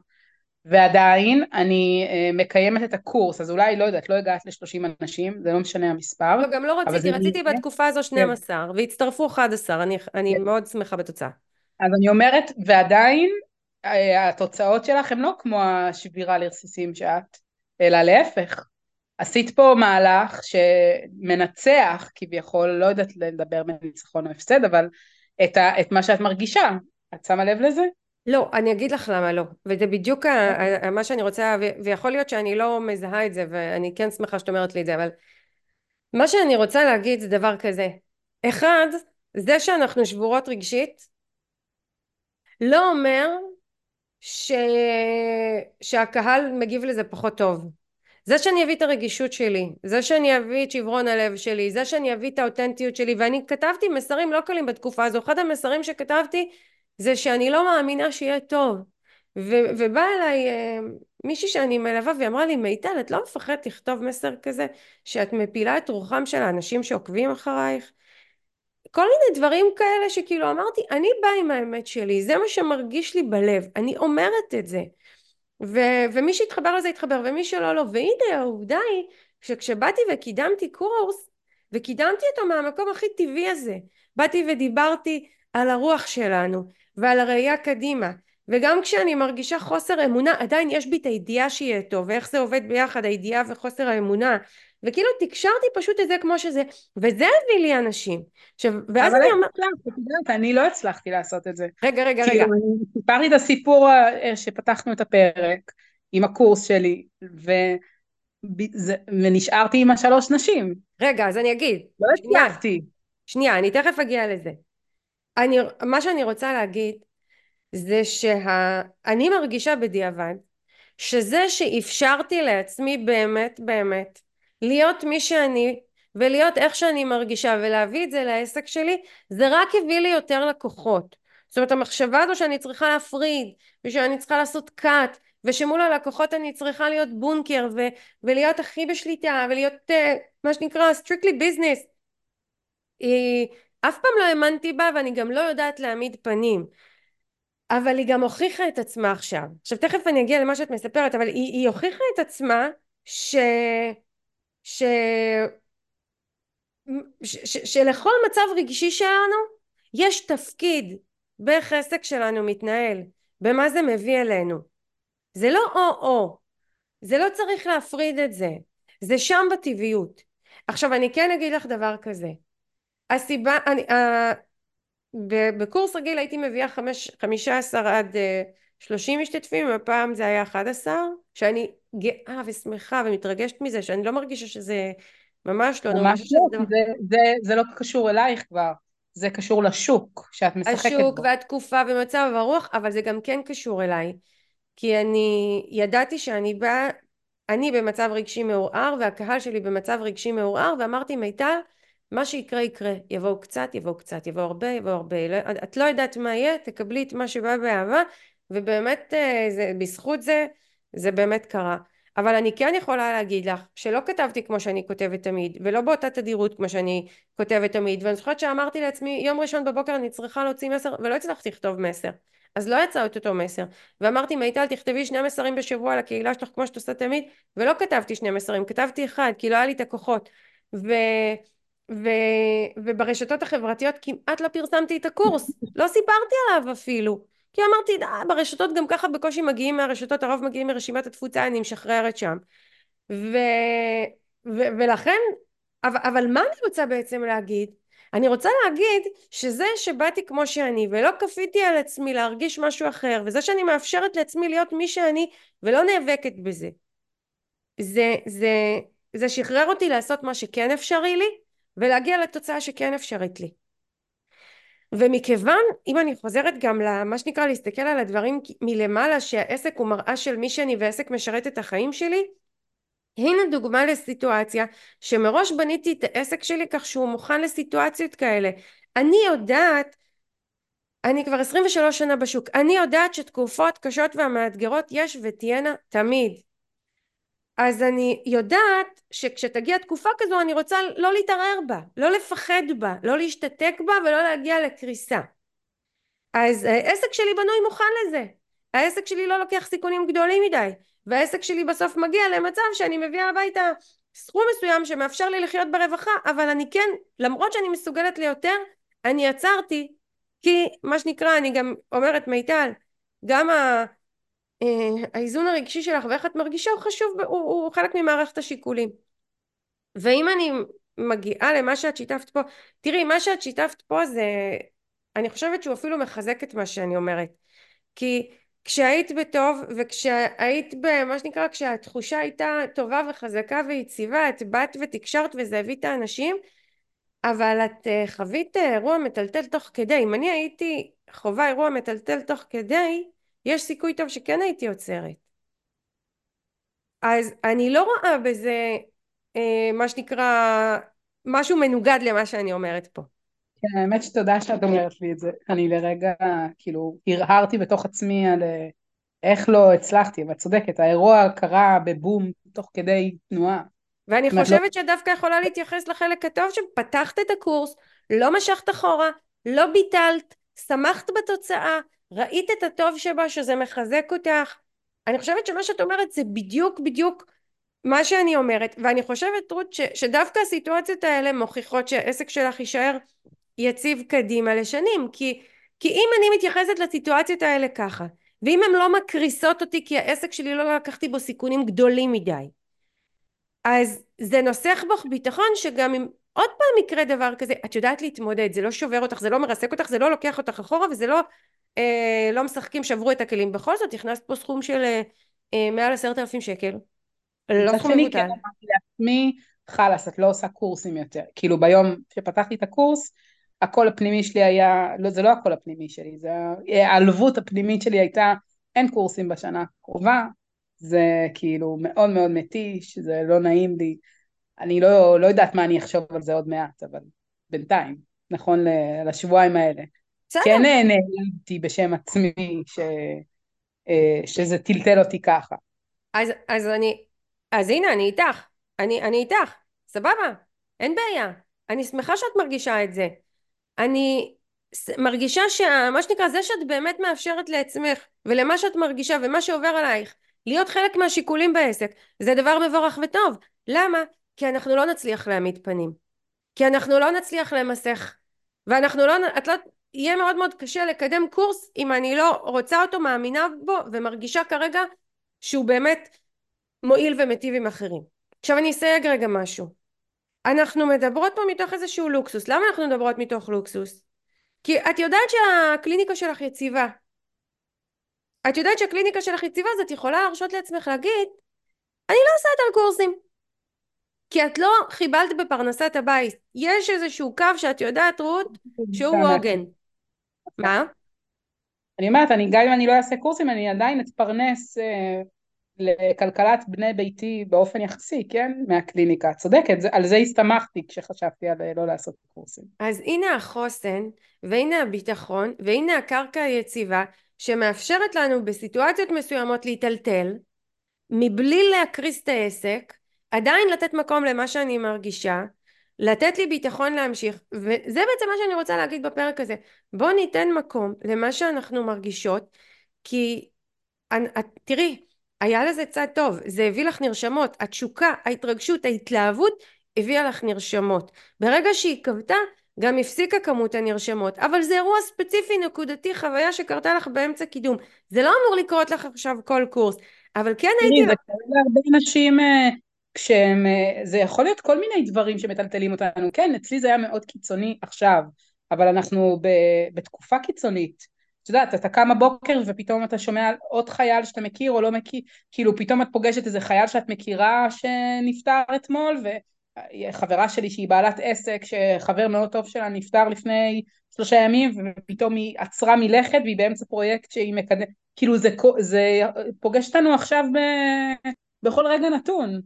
ועדיין אני אה, מקיימת את הקורס, אז אולי, לא יודעת, לא הגעת ל-30 אנשים, זה לא משנה המספר. לא, גם לא רציתי, רציתי בתקופה הזו 12, כן. והצטרפו 11, אני, אני כן. מאוד שמחה בתוצאה. אז אני אומרת, ועדיין אה, התוצאות שלך הן לא כמו השבירה לרסיסים שאת, אלא להפך. עשית פה מהלך שמנצח כביכול, לא יודעת לדבר בניצחון או הפסד, אבל את, ה, את מה שאת מרגישה. את שמה לב לזה? לא, אני אגיד לך למה לא, וזה בדיוק ה, אוקיי. מה שאני רוצה, ויכול להיות שאני לא מזהה את זה, ואני כן שמחה שאת אומרת לי את זה, אבל מה שאני רוצה להגיד זה דבר כזה, אחד, זה שאנחנו שבורות רגשית, לא אומר ש... שהקהל מגיב לזה פחות טוב. זה שאני אביא את הרגישות שלי, זה שאני אביא את שברון הלב שלי, זה שאני אביא את האותנטיות שלי, ואני כתבתי מסרים לא קלים בתקופה הזו, אחד המסרים שכתבתי זה שאני לא מאמינה שיהיה טוב. ו- ובא אליי uh, מישהי שאני מלווה והיא אמרה לי מיטל את לא מפחדת לכתוב מסר כזה שאת מפילה את רוחם של האנשים שעוקבים אחרייך כל מיני דברים כאלה שכאילו אמרתי אני באה עם האמת שלי זה מה שמרגיש לי בלב אני אומרת את זה ו- ומי שהתחבר לזה התחבר ומי שלא לא. והנה העובדה היא שכשבאתי וקידמתי קורס וקידמתי אותו מהמקום הכי טבעי הזה באתי ודיברתי על הרוח שלנו ועל הראייה קדימה וגם כשאני מרגישה חוסר אמונה עדיין יש בי את הידיעה שיהיה טוב ואיך זה עובד ביחד הידיעה וחוסר האמונה וכאילו תקשרתי פשוט את זה כמו שזה וזה הביא לי אנשים עכשיו ואז אני אומרת לך, אני לא הצלחתי לעשות את זה רגע רגע רגע אני סיפרתי את הסיפור אה, שפתחנו את הפרק עם הקורס שלי ו... זה, ונשארתי עם השלוש נשים. רגע, אז אני אגיד. לא הצלחתי. שנייה, אני תכף אגיע לזה. אני, מה שאני רוצה להגיד זה שאני מרגישה בדיעבד שזה שאפשרתי לעצמי באמת באמת להיות מי שאני ולהיות איך שאני מרגישה ולהביא את זה לעסק שלי זה רק הביא לי יותר לקוחות. זאת אומרת המחשבה הזו שאני צריכה להפריד ושאני צריכה לעשות cut ושמול הלקוחות אני צריכה להיות בונקר ו- ולהיות הכי בשליטה ולהיות uh, מה שנקרא strictly business היא אף פעם לא האמנתי בה ואני גם לא יודעת להעמיד פנים. אבל היא גם הוכיחה את עצמה עכשיו. עכשיו תכף אני אגיע למה שאת מספרת אבל היא, היא הוכיחה את עצמה ש... ש... ש... ש... שלכל מצב רגשי שלנו יש תפקיד באיך העסק שלנו מתנהל במה זה מביא אלינו. זה לא או או. זה לא צריך להפריד את זה. זה שם בטבעיות. עכשיו אני כן אגיד לך דבר כזה. הסיבה, אני, uh, בקורס רגיל הייתי מביאה חמש, חמישה עשר עד uh, שלושים משתתפים, הפעם זה היה אחד עשר, שאני גאה ושמחה ומתרגשת מזה, שאני לא מרגישה שזה ממש לא, ממש לא, זה, זה, זה לא קשור אלייך כבר, זה קשור לשוק שאת משחקת השוק בו. השוק והתקופה ומצב הרוח, אבל זה גם כן קשור אליי, כי אני ידעתי שאני באה, אני במצב רגשי מעורער והקהל שלי במצב רגשי מעורער ואמרתי מיטל מה שיקרה יקרה, יבואו קצת, יבואו קצת, יבואו הרבה, יבואו הרבה, לא, את לא יודעת מה יהיה, תקבלי את מה שבא באהבה, ובאמת אה, זה, בזכות זה, זה באמת קרה. אבל אני כן יכולה להגיד לך שלא כתבתי כמו שאני כותבת תמיד ולא באותה תדירות כמו שאני כותבת תמיד ואני זוכרת שאמרתי לעצמי יום ראשון בבוקר אני צריכה להוציא מסר ולא הצלחתי לכתוב מסר. אז לא יצא את אותו מסר. ואמרתי מיטל תכתבי שני מסרים בשבוע לקהילה שלך כמו שאת עושה תמיד ולא כתבתי שני מסרים כתבתי אחד כי לא היה לי את הכוחות. ו... ו... וברשתות החברתיות כמעט לא פרסמתי את הקורס. לא סיפרתי עליו אפילו כי אמרתי אה, ברשתות גם ככה בקושי מגיעים מהרשתות הרוב מגיעים מרשימת התפוצה אני משחררת שם. ו... ו... ולכן אבל, אבל מה אני רוצה בעצם להגיד? אני רוצה להגיד שזה שבאתי כמו שאני ולא כפיתי על עצמי להרגיש משהו אחר וזה שאני מאפשרת לעצמי להיות מי שאני ולא נאבקת בזה. זה, זה, זה שחרר אותי לעשות מה שכן אפשרי לי ולהגיע לתוצאה שכן אפשרית לי ומכיוון אם אני חוזרת גם למה שנקרא להסתכל על הדברים מלמעלה שהעסק הוא מראה של מי שאני והעסק משרת את החיים שלי הנה דוגמה לסיטואציה שמראש בניתי את העסק שלי כך שהוא מוכן לסיטואציות כאלה. אני יודעת אני כבר 23 שנה בשוק אני יודעת שתקופות קשות והמאתגרות יש ותהיינה תמיד אז אני יודעת שכשתגיע תקופה כזו אני רוצה לא להתערער בה, לא לפחד בה, לא להשתתק בה ולא להגיע לקריסה. אז העסק שלי בנוי מוכן לזה. העסק שלי לא לוקח סיכונים גדולים מדי, והעסק שלי בסוף מגיע למצב שאני מביאה הביתה סכום מסוים שמאפשר לי לחיות ברווחה, אבל אני כן, למרות שאני מסוגלת ליותר, אני עצרתי, כי מה שנקרא, אני גם אומרת מיטל, גם ה... אה, האיזון הרגשי שלך ואיך את מרגישה הוא חשוב, הוא, הוא חלק ממערכת השיקולים. ואם אני מגיעה למה שאת שיתפת פה, תראי מה שאת שיתפת פה זה, אני חושבת שהוא אפילו מחזק את מה שאני אומרת. כי כשהיית בטוב וכשהיית במה שנקרא כשהתחושה הייתה טובה וחזקה ויציבה את באת ותקשרת וזה הביא את האנשים אבל את uh, חווית uh, אירוע מטלטל תוך כדי אם אני הייתי חווה אירוע מטלטל תוך כדי יש סיכוי טוב שכן הייתי עוצרת. אז אני לא רואה בזה אה, מה שנקרא משהו מנוגד למה שאני אומרת פה. כן, האמת שתודה שאת אומרת לי את זה. אני לרגע, כאילו, הרהרתי בתוך עצמי על אה, איך לא הצלחתי, אבל צודקת, האירוע קרה בבום תוך כדי תנועה. ואני לא- חושבת לא... שדווקא יכולה להתייחס לחלק הטוב שפתחת את הקורס, לא משכת אחורה, לא ביטלת, שמחת בתוצאה, ראית את הטוב שבה שזה מחזק אותך? אני חושבת שמה שאת אומרת זה בדיוק בדיוק מה שאני אומרת ואני חושבת רות ש, שדווקא הסיטואציות האלה מוכיחות שהעסק שלך יישאר יציב קדימה לשנים כי, כי אם אני מתייחסת לסיטואציות האלה ככה ואם הן לא מקריסות אותי כי העסק שלי לא לקחתי בו סיכונים גדולים מדי אז זה נוסח בך ביטחון שגם אם עוד פעם יקרה דבר כזה את יודעת להתמודד זה לא שובר אותך זה לא מרסק אותך זה לא לוקח אותך אחורה וזה לא אה, לא משחקים שברו את הכלים. בכל זאת הכנסת פה סכום של אה, אה מעל עשרת אלפים שקל. לא סכום מבוטל. כן אמרתי לעצמי חלאס את לא עושה קורסים יותר. כאילו ביום שפתחתי את הקורס הקול הפנימי שלי היה לא זה לא הקול הפנימי שלי זה העלבות הפנימית שלי הייתה אין קורסים בשנה הקרובה. זה כאילו מאוד מאוד מתיש זה לא נעים לי. אני לא, לא יודעת מה אני אחשוב על זה עוד מעט אבל בינתיים נכון לשבועיים האלה בסדר. כן נעלבתי בשם עצמי ש, אה, שזה טלטל אותי ככה. אז, אז אני, אז הנה אני איתך, אני, אני איתך, סבבה, אין בעיה, אני שמחה שאת מרגישה את זה. אני מרגישה שמה שנקרא זה שאת באמת מאפשרת לעצמך ולמה שאת מרגישה ומה שעובר עלייך להיות חלק מהשיקולים בעסק זה דבר מבורך וטוב. למה? כי אנחנו לא נצליח להעמיד פנים. כי אנחנו לא נצליח למסך ואנחנו לא, את לא, יהיה מאוד מאוד קשה לקדם קורס אם אני לא רוצה אותו, מאמינה בו ומרגישה כרגע שהוא באמת מועיל ומיטיב עם אחרים. עכשיו אני אסייג רגע משהו. אנחנו מדברות פה מתוך איזשהו לוקסוס. למה אנחנו מדברות מתוך לוקסוס? כי את יודעת שהקליניקה שלך יציבה. את יודעת שהקליניקה שלך יציבה אז את יכולה להרשות לעצמך להגיד אני לא עושה את הקורסים כי את לא חיבלת בפרנסת הבית יש איזשהו קו שאת יודעת רות שהוא עוגן מה? אני אומרת, אני, גם אם אני לא אעשה קורסים, אני עדיין אתפרנס אה, לכלכלת בני ביתי באופן יחסי, כן? מהקליניקה. צודקת, זה, על זה הסתמכתי כשחשבתי על אה, לא לעשות קורסים. אז הנה החוסן, והנה הביטחון, והנה הקרקע היציבה, שמאפשרת לנו בסיטואציות מסוימות להיטלטל, מבלי להקריס את העסק עדיין לתת מקום למה שאני מרגישה לתת לי ביטחון להמשיך וזה בעצם מה שאני רוצה להגיד בפרק הזה. בוא ניתן מקום למה שאנחנו מרגישות כי תראי היה לזה צד טוב זה הביא לך נרשמות התשוקה ההתרגשות ההתלהבות הביאה לך נרשמות. ברגע שהיא כבתה גם הפסיקה כמות הנרשמות אבל זה אירוע ספציפי נקודתי חוויה שקרתה לך באמצע קידום. זה לא אמור לקרות לך עכשיו כל קורס אבל כן הייתי... זה קורה להרבה נשים אה, כשהם... אה, זה יכול להיות כל מיני דברים שמטלטלים אותנו. כן, אצלי זה היה מאוד קיצוני עכשיו, אבל אנחנו ב, בתקופה קיצונית. את יודעת, אתה קם בבוקר ופתאום אתה שומע על עוד חייל שאתה מכיר או לא מכיר, כאילו פתאום את פוגשת איזה חייל שאת מכירה שנפטר אתמול, וחברה שלי שהיא בעלת עסק, שחבר מאוד טוב שלה נפטר לפני שלושה ימים, ופתאום היא עצרה מלכת והיא באמצע פרויקט שהיא מקדמת, כאילו זה, זה פוגש אותנו עכשיו ב, בכל רגע נתון.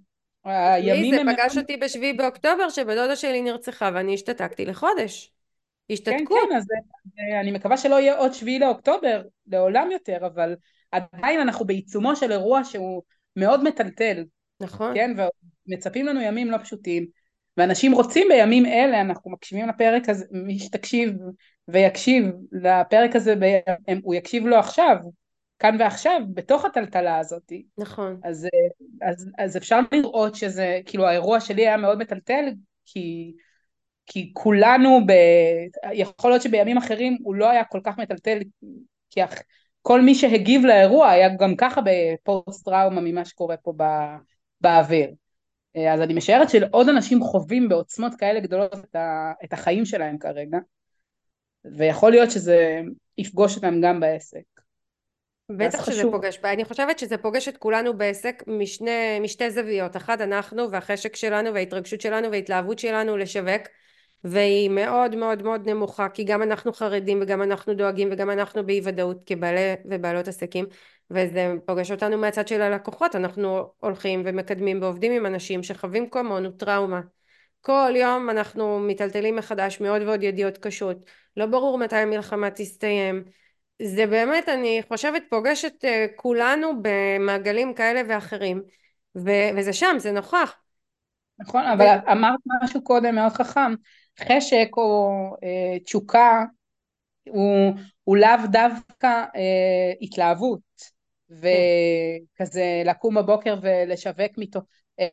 הימים הם... זה פגש אותי בשביעי באוקטובר שבדודה שלי נרצחה ואני השתתקתי לחודש. השתתקות. כן, כן, אז אני מקווה שלא יהיה עוד שביעי לאוקטובר, לעולם יותר, אבל עדיין אנחנו בעיצומו של אירוע שהוא מאוד מטלטל. נכון. כן, ומצפים לנו ימים לא פשוטים, ואנשים רוצים בימים אלה, אנחנו מקשיבים לפרק הזה, מי שתקשיב ויקשיב לפרק הזה, הוא יקשיב לו עכשיו, כאן ועכשיו, בתוך הטלטלה הזאת. נכון. אז, אז, אז אפשר לראות שזה, כאילו האירוע שלי היה מאוד מטלטל, כי, כי כולנו, ב, יכול להיות שבימים אחרים הוא לא היה כל כך מטלטל, כי כל מי שהגיב לאירוע היה גם ככה בפוסט טראומה ממה שקורה פה בא, באוויר. אז אני משערת שעוד אנשים חווים בעוצמות כאלה גדולות את, ה, את החיים שלהם כרגע, ויכול להיות שזה יפגוש אותם גם בעסק. בטח שזה פוגש, אני חושבת שזה פוגש את כולנו בעסק משני, משתי זוויות, אחת אנחנו והחשק שלנו וההתרגשות שלנו וההתלהבות שלנו לשווק. והיא מאוד מאוד מאוד נמוכה כי גם אנחנו חרדים וגם אנחנו דואגים וגם אנחנו באי ודאות כבעלי ובעלות עסקים וזה פוגש אותנו מהצד של הלקוחות. אנחנו הולכים ומקדמים ועובדים עם אנשים שחווים כמונו טראומה. כל יום אנחנו מיטלטלים מחדש מעוד ועוד ידיעות קשות. לא ברור מתי המלחמה תסתיים זה באמת אני חושבת פוגש את אה, כולנו במעגלים כאלה ואחרים ו- וזה שם זה נוכח. נכון אבל ו- אמרת משהו קודם מאוד חכם חשק או אה, תשוקה הוא, הוא לאו דווקא אה, התלהבות וכזה לקום בבוקר ולשווק מתוך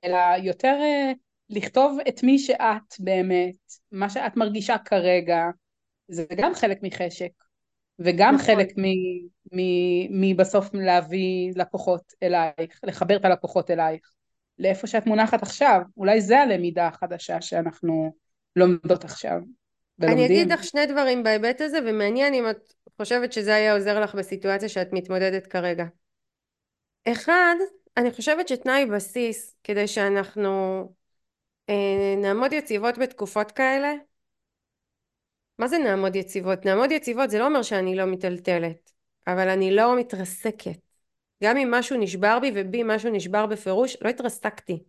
אלא יותר אה, לכתוב את מי שאת באמת מה שאת מרגישה כרגע זה גם חלק מחשק וגם נכון. חלק מבסוף להביא לקוחות אלייך, לחבר את הלקוחות אלייך, לאיפה שאת מונחת עכשיו, אולי זה הלמידה החדשה שאנחנו לומדות עכשיו. ולומדים. אני אגיד לך שני דברים בהיבט הזה, ומעניין אם את חושבת שזה היה עוזר לך בסיטואציה שאת מתמודדת כרגע. אחד, אני חושבת שתנאי בסיס כדי שאנחנו אה, נעמוד יציבות בתקופות כאלה, מה זה נעמוד יציבות? נעמוד יציבות זה לא אומר שאני לא מטלטלת, אבל אני לא מתרסקת. גם אם משהו נשבר בי ובי משהו נשבר בפירוש, לא התרסקתי.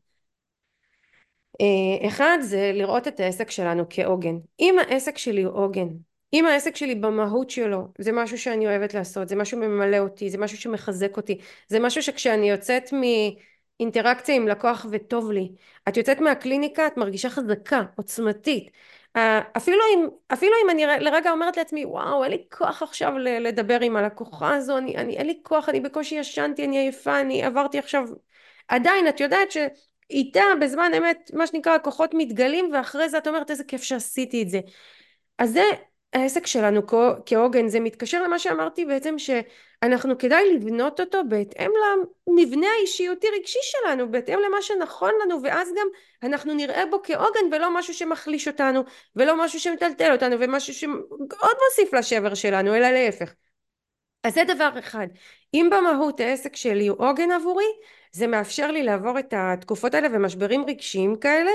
אה, אחד זה לראות את העסק שלנו כעוגן. אם העסק שלי הוא עוגן, אם העסק שלי במהות שלו זה משהו שאני אוהבת לעשות, זה משהו ממלא אותי, זה משהו שמחזק אותי, זה משהו שכשאני יוצאת מאינטראקציה עם לקוח וטוב לי, את יוצאת מהקליניקה את מרגישה חזקה, עוצמתית, אפילו אם, אפילו אם אני לרגע אומרת לעצמי וואו אין לי כוח עכשיו לדבר עם הלקוחה הזו אני, אני אין לי כוח אני בקושי ישנתי אני עייפה אני עברתי עכשיו עדיין את יודעת שאיתה בזמן אמת מה שנקרא הכוחות מתגלים ואחרי זה את אומרת איזה כיף שעשיתי את זה אז זה העסק שלנו כעוגן זה מתקשר למה שאמרתי בעצם שאנחנו כדאי לבנות אותו בהתאם למבנה האישיותי רגשי שלנו בהתאם למה שנכון לנו ואז גם אנחנו נראה בו כעוגן ולא משהו שמחליש אותנו ולא משהו שמטלטל אותנו ומשהו שעוד מוסיף לשבר שלנו אלא להפך. אז זה דבר אחד. אם במהות העסק שלי הוא עוגן עבורי זה מאפשר לי לעבור את התקופות האלה ומשברים רגשיים כאלה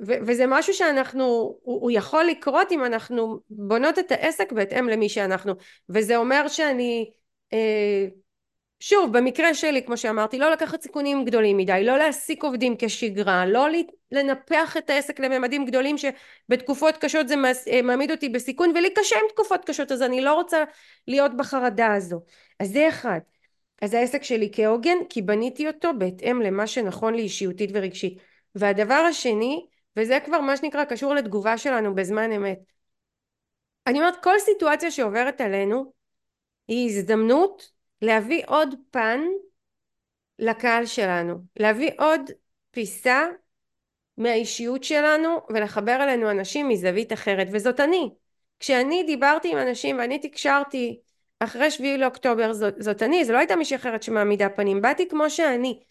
וזה משהו שאנחנו, הוא יכול לקרות אם אנחנו בונות את העסק בהתאם למי שאנחנו. וזה אומר שאני אה, שוב במקרה שלי כמו שאמרתי לא לקחת סיכונים גדולים מדי לא להעסיק עובדים כשגרה לא לנפח את העסק לממדים גדולים שבתקופות קשות זה אה, מעמיד אותי בסיכון ולי קשה עם תקופות קשות אז אני לא רוצה להיות בחרדה הזו. אז זה אחד. אז העסק שלי כהוגן כי בניתי אותו בהתאם למה שנכון לי אישיותית ורגשית והדבר השני וזה כבר מה שנקרא קשור לתגובה שלנו בזמן אמת. אני אומרת כל סיטואציה שעוברת עלינו היא הזדמנות להביא עוד פן לקהל שלנו להביא עוד פיסה מהאישיות שלנו ולחבר אלינו אנשים מזווית אחרת. וזאת אני. כשאני דיברתי עם אנשים ואני תקשרתי אחרי שביעי לאוקטובר זאת, זאת אני, זו לא הייתה מישהי אחרת שמעמידה פנים, באתי כמו שאני.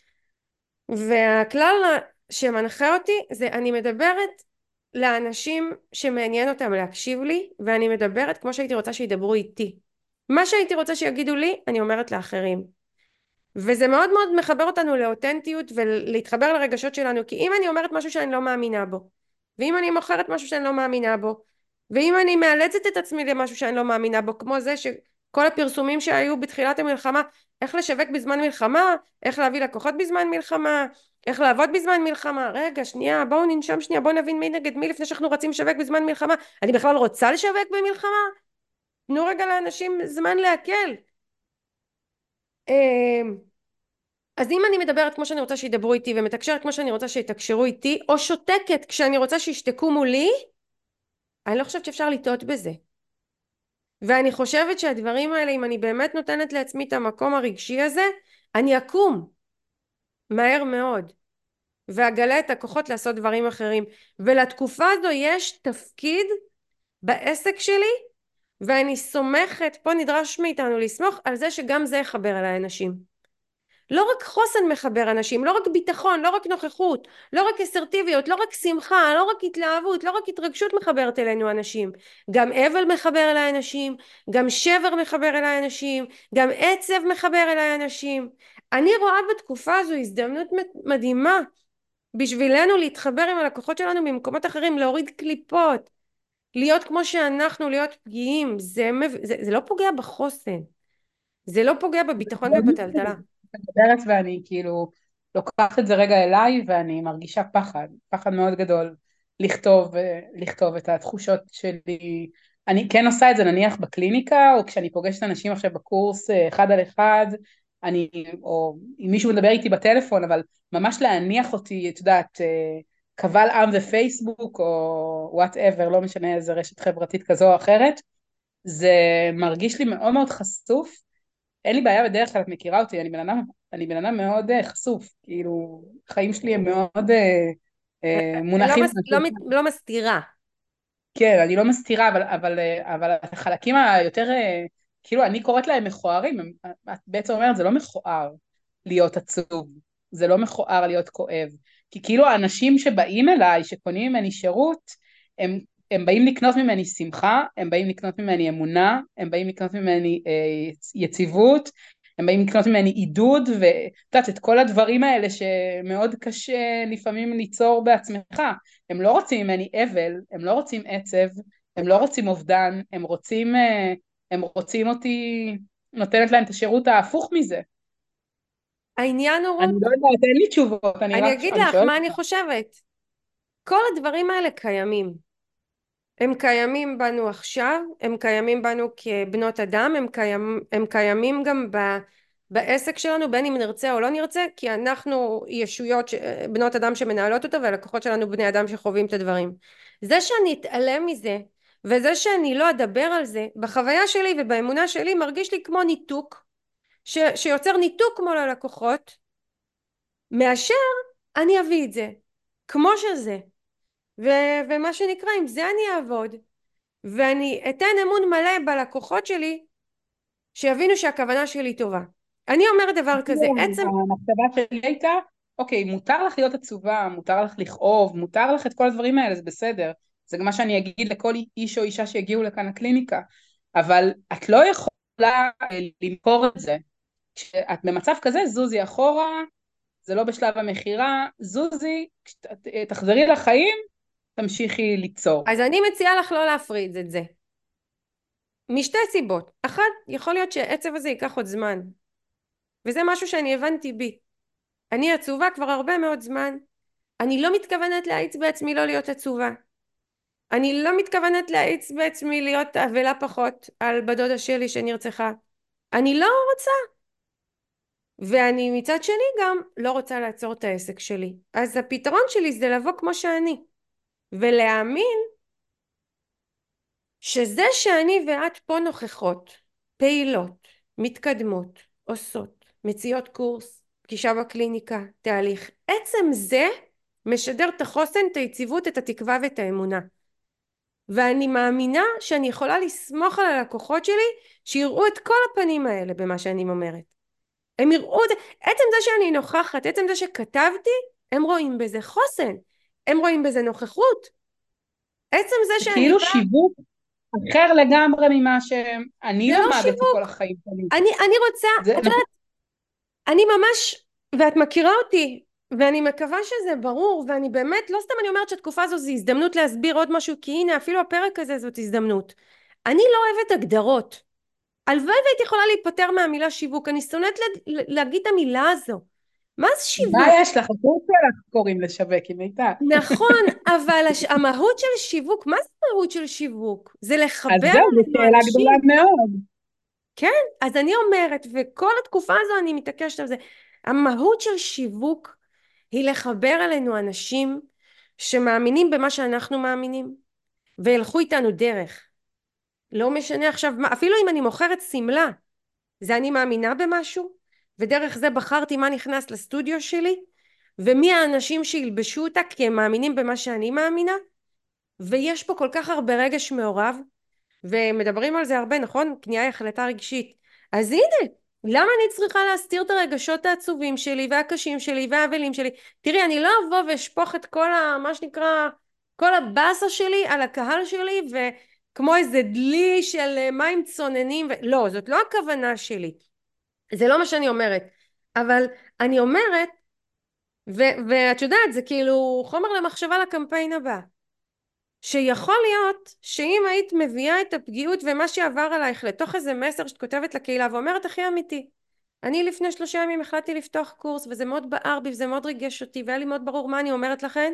והכלל שמנחה אותי זה אני מדברת לאנשים שמעניין אותם להקשיב לי ואני מדברת כמו שהייתי רוצה שידברו איתי. מה שהייתי רוצה שיגידו לי אני אומרת לאחרים. וזה מאוד מאוד מחבר אותנו לאותנטיות ולהתחבר לרגשות שלנו כי אם אני אומרת משהו שאני לא מאמינה בו ואם אני מוכרת משהו שאני לא מאמינה בו ואם אני מאלצת את עצמי למשהו שאני לא מאמינה בו כמו זה ש... כל הפרסומים שהיו בתחילת המלחמה איך לשווק בזמן מלחמה איך להביא לקוחות בזמן מלחמה איך לעבוד בזמן מלחמה? רגע שנייה בואו ננשום שנייה בואו נבין מי נגד מי לפני שאנחנו רצים לשווק בזמן מלחמה. אני בכלל רוצה לשווק במלחמה? תנו רגע לאנשים זמן להקל. אמ, אז אם אני מדברת כמו שאני רוצה שידברו איתי ומתקשרת כמו שאני רוצה שיתקשרו איתי או שותקת כשאני רוצה שישתקו מולי אני לא חושבת שאפשר לטעות בזה. ואני חושבת שהדברים האלה אם אני באמת נותנת לעצמי את המקום הרגשי הזה אני אקום מהר מאוד. ואגלה את הכוחות לעשות דברים אחרים. ולתקופה הזו יש תפקיד בעסק שלי ואני סומכת פה נדרש מאיתנו לסמוך על זה שגם זה יחבר אליי אנשים. לא רק חוסן מחבר אנשים, לא רק ביטחון, לא רק נוכחות, לא רק אסרטיביות, לא רק שמחה, לא רק התלהבות, לא רק התרגשות מחברת אלינו אנשים, גם אבל מחבר אליי אנשים, גם שבר מחבר אליי אנשים, גם עצב מחבר אליי אנשים. אני רואה בתקופה הזו הזדמנות מדהימה בשבילנו להתחבר עם הלקוחות שלנו ממקומות אחרים, להוריד קליפות, להיות כמו שאנחנו, להיות פגיעים, זה, זה, זה לא פוגע בחוסן, זה לא פוגע בביטחון ובטלטלה. מדברת ואני כאילו לוקחת את זה רגע אליי ואני מרגישה פחד, פחד מאוד גדול לכתוב, לכתוב את התחושות שלי. אני כן עושה את זה נניח בקליניקה או כשאני פוגשת אנשים עכשיו בקורס אה, אחד על אחד אני, או אם מישהו מדבר איתי בטלפון אבל ממש להניח אותי, את יודעת, אה, קבל עם ופייסבוק או whatever, לא משנה איזה רשת חברתית כזו או אחרת, זה מרגיש לי מאוד מאוד חשוף אין לי בעיה בדרך כלל, את מכירה אותי, אני בן אדם, אני בן אדם מאוד uh, חשוף, כאילו, החיים שלי הם מאוד uh, uh, מונחים. לא, מס, לא, לא מסתירה. כן, אני לא מסתירה, אבל, אבל, אבל החלקים היותר, כאילו, אני קוראת להם מכוערים, את בעצם אומרת, זה לא מכוער להיות עצוב, זה לא מכוער להיות כואב, כי כאילו האנשים שבאים אליי, שקונים ממני שירות, הם הם באים לקנות ממני שמחה, הם באים לקנות ממני אמונה, הם באים לקנות ממני אה, יציבות, הם באים לקנות ממני עידוד, ואת יודעת, את כל הדברים האלה שמאוד קשה לפעמים ליצור בעצמך. הם לא רוצים ממני אבל, הם לא רוצים עצב, הם לא רוצים אובדן, הם רוצים, אה, הם רוצים אותי, נותנת להם את השירות ההפוך מזה. העניין הוא... אני לא יודעת, אין לי תשובות. אני, אני אגיד לך מה אני חושבת. כל הדברים האלה קיימים. הם קיימים בנו עכשיו, הם קיימים בנו כבנות אדם, הם, קיים, הם קיימים גם ב, בעסק שלנו בין אם נרצה או לא נרצה כי אנחנו ישויות ש, בנות אדם שמנהלות אותו והלקוחות שלנו בני אדם שחווים את הדברים. זה שאני אתעלם מזה וזה שאני לא אדבר על זה בחוויה שלי ובאמונה שלי מרגיש לי כמו ניתוק ש, שיוצר ניתוק מול הלקוחות מאשר אני אביא את זה כמו שזה. ו- ומה שנקרא עם זה אני אעבוד ואני אתן אמון מלא בלקוחות שלי שיבינו שהכוונה שלי טובה. אני אומרת דבר כזה כן, עצם המחשבה שלי הייתה אוקיי מותר לך להיות עצובה מותר לך לכאוב מותר לך את כל הדברים האלה זה בסדר זה גם מה שאני אגיד לכל איש או אישה שיגיעו לכאן לקליניקה אבל את לא יכולה אה, למכור את זה כשאת במצב כזה זוזי אחורה זה לא בשלב המכירה זוזי תחזרי לחיים תמשיכי ליצור. אז אני מציעה לך לא להפריד את זה. משתי סיבות. אחת, יכול להיות שהעצב הזה ייקח עוד זמן. וזה משהו שאני הבנתי בי. אני עצובה כבר הרבה מאוד זמן. אני לא מתכוונת להאיץ בעצמי לא להיות עצובה. אני לא מתכוונת להאיץ בעצמי להיות אבלה פחות על בדודה שלי שנרצחה. אני לא רוצה. ואני מצד שני גם לא רוצה לעצור את העסק שלי. אז הפתרון שלי זה לבוא כמו שאני, ולהאמין שזה שאני ואת פה נוכחות, פעילות, מתקדמות, עושות, מציעות קורס, פגישה בקליניקה, תהליך, עצם זה משדר את החוסן, את היציבות, את התקווה ואת האמונה. ואני מאמינה שאני יכולה לסמוך על הלקוחות שלי שיראו את כל הפנים האלה במה שאני אומרת. הם יראו את זה, עצם זה שאני נוכחת, עצם זה שכתבתי, הם רואים בזה חוסן, הם רואים בזה נוכחות. עצם זה שאני... כאילו בא... שיווק אחר לגמרי ממה שאני לא למדתי לא כל החיים שלי. אני, אני רוצה, זה... את יודעת, אני ממש, ואת מכירה אותי, ואני מקווה שזה ברור, ואני באמת, לא סתם אני אומרת שהתקופה הזו זו הזדמנות להסביר עוד משהו, כי הנה אפילו הפרק הזה זאת הזדמנות. אני לא אוהבת הגדרות. הלוואי והייתי יכולה להיפטר מהמילה שיווק, אני שונאת לה, להגיד את המילה הזו. מה זה שיווק? מה יש לך? הקורס שלך קוראים לשווק עם מיטל. נכון, <laughs> אבל הש... המהות של שיווק, מה זה המהות של שיווק? זה לחבר. אז זהו, זו שאלה גדולה מאוד. כן, אז אני אומרת, וכל התקופה הזו אני מתעקשת על זה, המהות של שיווק היא לחבר אלינו אנשים שמאמינים במה שאנחנו מאמינים, וילכו איתנו דרך. לא משנה עכשיו, אפילו אם אני מוכרת שמלה, זה אני מאמינה במשהו, ודרך זה בחרתי מה נכנס לסטודיו שלי, ומי האנשים שילבשו אותה כי הם מאמינים במה שאני מאמינה, ויש פה כל כך הרבה רגש מעורב, ומדברים על זה הרבה, נכון? קנייה היא החלטה רגשית. אז הנה, למה אני צריכה להסתיר את הרגשות העצובים שלי והקשים שלי והאבלים שלי? תראי, אני לא אבוא ואשפוך את כל ה... מה שנקרא, כל הבאסה שלי על הקהל שלי, וכמו איזה דלי של מים צוננים, ו... לא, זאת לא הכוונה שלי. זה לא מה שאני אומרת. אבל אני אומרת, ו- ואת יודעת, זה כאילו חומר למחשבה לקמפיין הבא. שיכול להיות שאם היית מביאה את הפגיעות ומה שעבר עלייך לתוך איזה מסר שאת כותבת לקהילה ואומרת הכי אמיתי אני לפני שלושה ימים החלטתי לפתוח קורס וזה מאוד בער בי וזה מאוד ריגש אותי והיה לי מאוד ברור מה אני אומרת לכן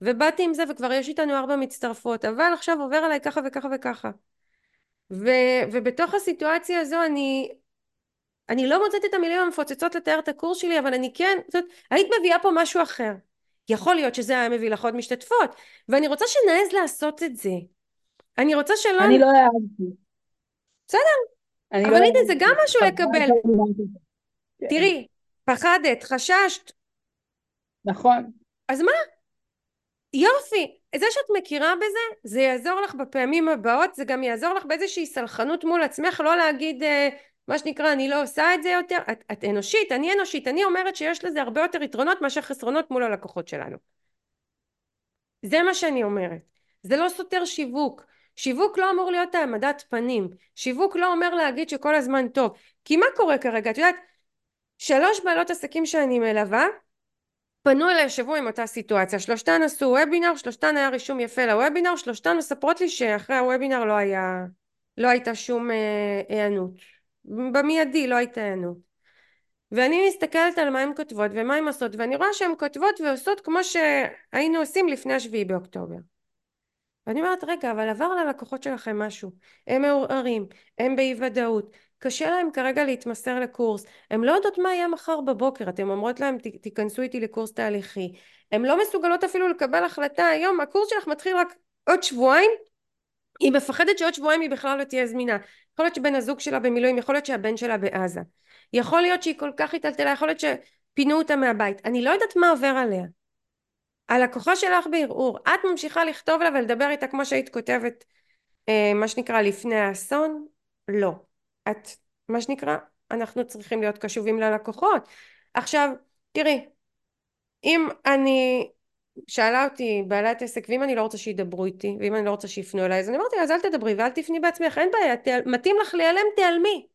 ובאתי עם זה וכבר יש איתנו ארבע מצטרפות אבל עכשיו עובר עליי ככה וככה וככה. ו, ובתוך הסיטואציה הזו אני אני לא מוצאת את המילים המפוצצות לתאר את הקורס שלי אבל אני כן זאת היית מביאה פה משהו אחר יכול להיות שזה היה מביא לך עוד משתתפות ואני רוצה שנעז לעשות את זה. אני רוצה שלא אני לא אהבתי. בסדר אבל לא הנה זה גם משהו לקבל. כן. תראי פחדת חששת. נכון. אז מה? יופי. זה שאת מכירה בזה זה יעזור לך בפעמים הבאות זה גם יעזור לך באיזושהי סלחנות מול עצמך לא להגיד אה, מה שנקרא אני לא עושה את זה יותר. את, את אנושית אני אנושית אני אומרת שיש לזה הרבה יותר יתרונות מאשר חסרונות מול הלקוחות שלנו. זה מה שאני אומרת. זה לא סותר שיווק. שיווק לא אמור להיות העמדת פנים. שיווק לא אומר להגיד שכל הזמן טוב. כי מה קורה כרגע? את יודעת שלוש בעלות עסקים שאני מלווה פנו אליי שבוע עם אותה סיטואציה. שלושתן עשו וובינר שלושתן היה רישום יפה לוובינר שלושתן מספרות לי שאחרי הוובינר לא היה לא הייתה שום אה, היענות במיידי לא הייתה היענות. ואני מסתכלת על מה הן כותבות ומה הן עושות ואני רואה שהן כותבות ועושות כמו שהיינו עושים לפני השביעי באוקטובר. ואני אומרת רגע אבל עבר ללקוחות שלכם משהו. הם מעורערים הם באי ודאות קשה להם כרגע להתמסר לקורס. הם לא יודעות מה יהיה מחר בבוקר. אתם אומרות להם תיכנסו איתי לקורס תהליכי. הם לא מסוגלות אפילו לקבל החלטה היום. הקורס שלך מתחיל רק עוד שבועיים היא מפחדת שעוד שבועיים היא בכלל לא תהיה זמינה. יכול להיות שבן הזוג שלה במילואים יכול להיות שהבן שלה בעזה. יכול להיות שהיא כל כך היטלטלה יכול להיות שפינו אותה מהבית. אני לא יודעת מה עובר עליה. הלקוחה שלך בערעור את ממשיכה לכתוב לה ולדבר איתה כמו שהיית כותבת אה, מה שנקרא לפני האסון? לא. את מה שנקרא אנחנו צריכים להיות קשובים ללקוחות. עכשיו תראי אם אני שאלה אותי בעלת עסק ואם אני לא רוצה שידברו איתי ואם אני לא רוצה שיפנו אליי? אז אני אמרתי אז אל תדברי ואל תפני בעצמך אין בעיה תל... מתאים לך להיעלם תיעלמי.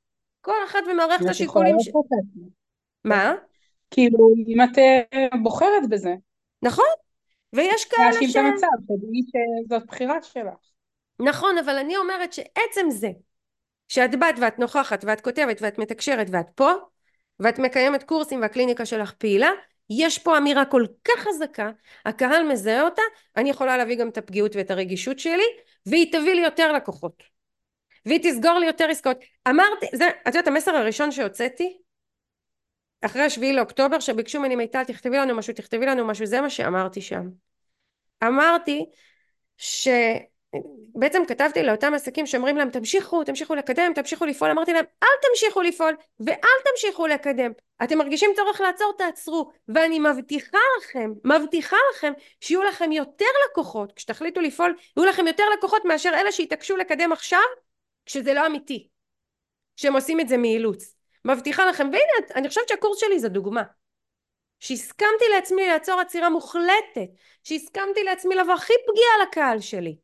כל אחת ומערכת השיקולים ש... מה? כאילו אם את אה, בוחרת בזה. נכון. ויש כאלה ש... להאשים את המצב, תדעי שזאת בחירה שלך. נכון, אבל אני אומרת שעצם זה שאת באת ואת נוכחת ואת כותבת ואת מתקשרת ואת פה ואת מקיימת קורסים והקליניקה שלך פעילה יש פה אמירה כל כך חזקה הקהל מזהה אותה אני יכולה להביא גם את הפגיעות ואת הרגישות שלי והיא תביא לי יותר לקוחות. והיא תסגור לי יותר עסקאות. אמרתי זה את יודעת המסר הראשון שהוצאתי אחרי השביעי לאוקטובר שביקשו ממני מיטל תכתבי לנו משהו תכתבי לנו משהו זה מה שאמרתי שם. אמרתי שבעצם כתבתי לאותם עסקים שאומרים להם תמשיכו תמשיכו לקדם תמשיכו לפעול. אמרתי להם אל תמשיכו לפעול ואל תמשיכו לקדם. אתם מרגישים צורך לעצור תעצרו. ואני מבטיחה לכם מבטיחה לכם שיהיו לכם יותר לקוחות. כשתחליטו לפעול יהיו לכם יותר לקוחות מאשר אלה שהתעקשו לקדם עכשיו כשזה לא אמיתי. שהם עושים את זה מאילוץ. מבטיחה לכם והנה אני חושבת שהקורס שלי זה דוגמה. שהסכמתי לעצמי לעצור עצירה מוחלטת. שהסכמתי לעצמי לבוא הכי פגיעה לקהל שלי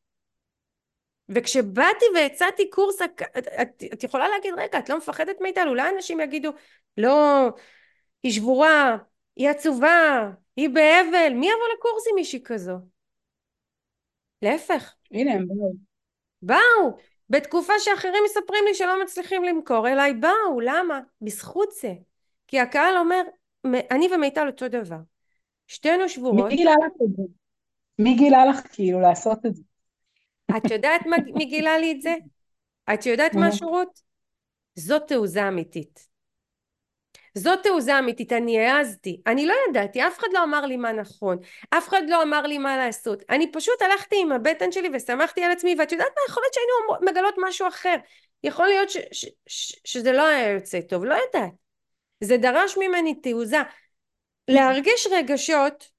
וכשבאתי והצעתי קורס את, את, את יכולה להגיד רגע את לא מפחדת מיטל אולי אנשים יגידו לא היא שבורה היא עצובה היא באבל מי יבוא לקורס עם מישהי כזו? להפך. הנה הם באו. באו. בתקופה שאחרים מספרים לי שלא מצליחים למכור אליי באו. למה? בזכות זה. כי הקהל אומר אני ומיטל אותו דבר. שתינו שבורות. מי גילה לך את זה? מי גילה לך כאילו לעשות את זה? את יודעת מי גילה לי את זה? את יודעת משהו רות? זאת תעוזה אמיתית. זאת תעוזה אמיתית, אני העזתי, אני לא ידעתי, אף אחד לא אמר לי מה נכון, אף אחד לא אמר לי מה לעשות, אני פשוט הלכתי עם הבטן שלי ושמחתי על עצמי, ואת יודעת מה, יכול להיות שהיינו מגלות משהו אחר, יכול להיות ש, ש, ש, שזה לא היה יוצא טוב, לא יודעת, זה דרש ממני תעוזה, להרגיש רגשות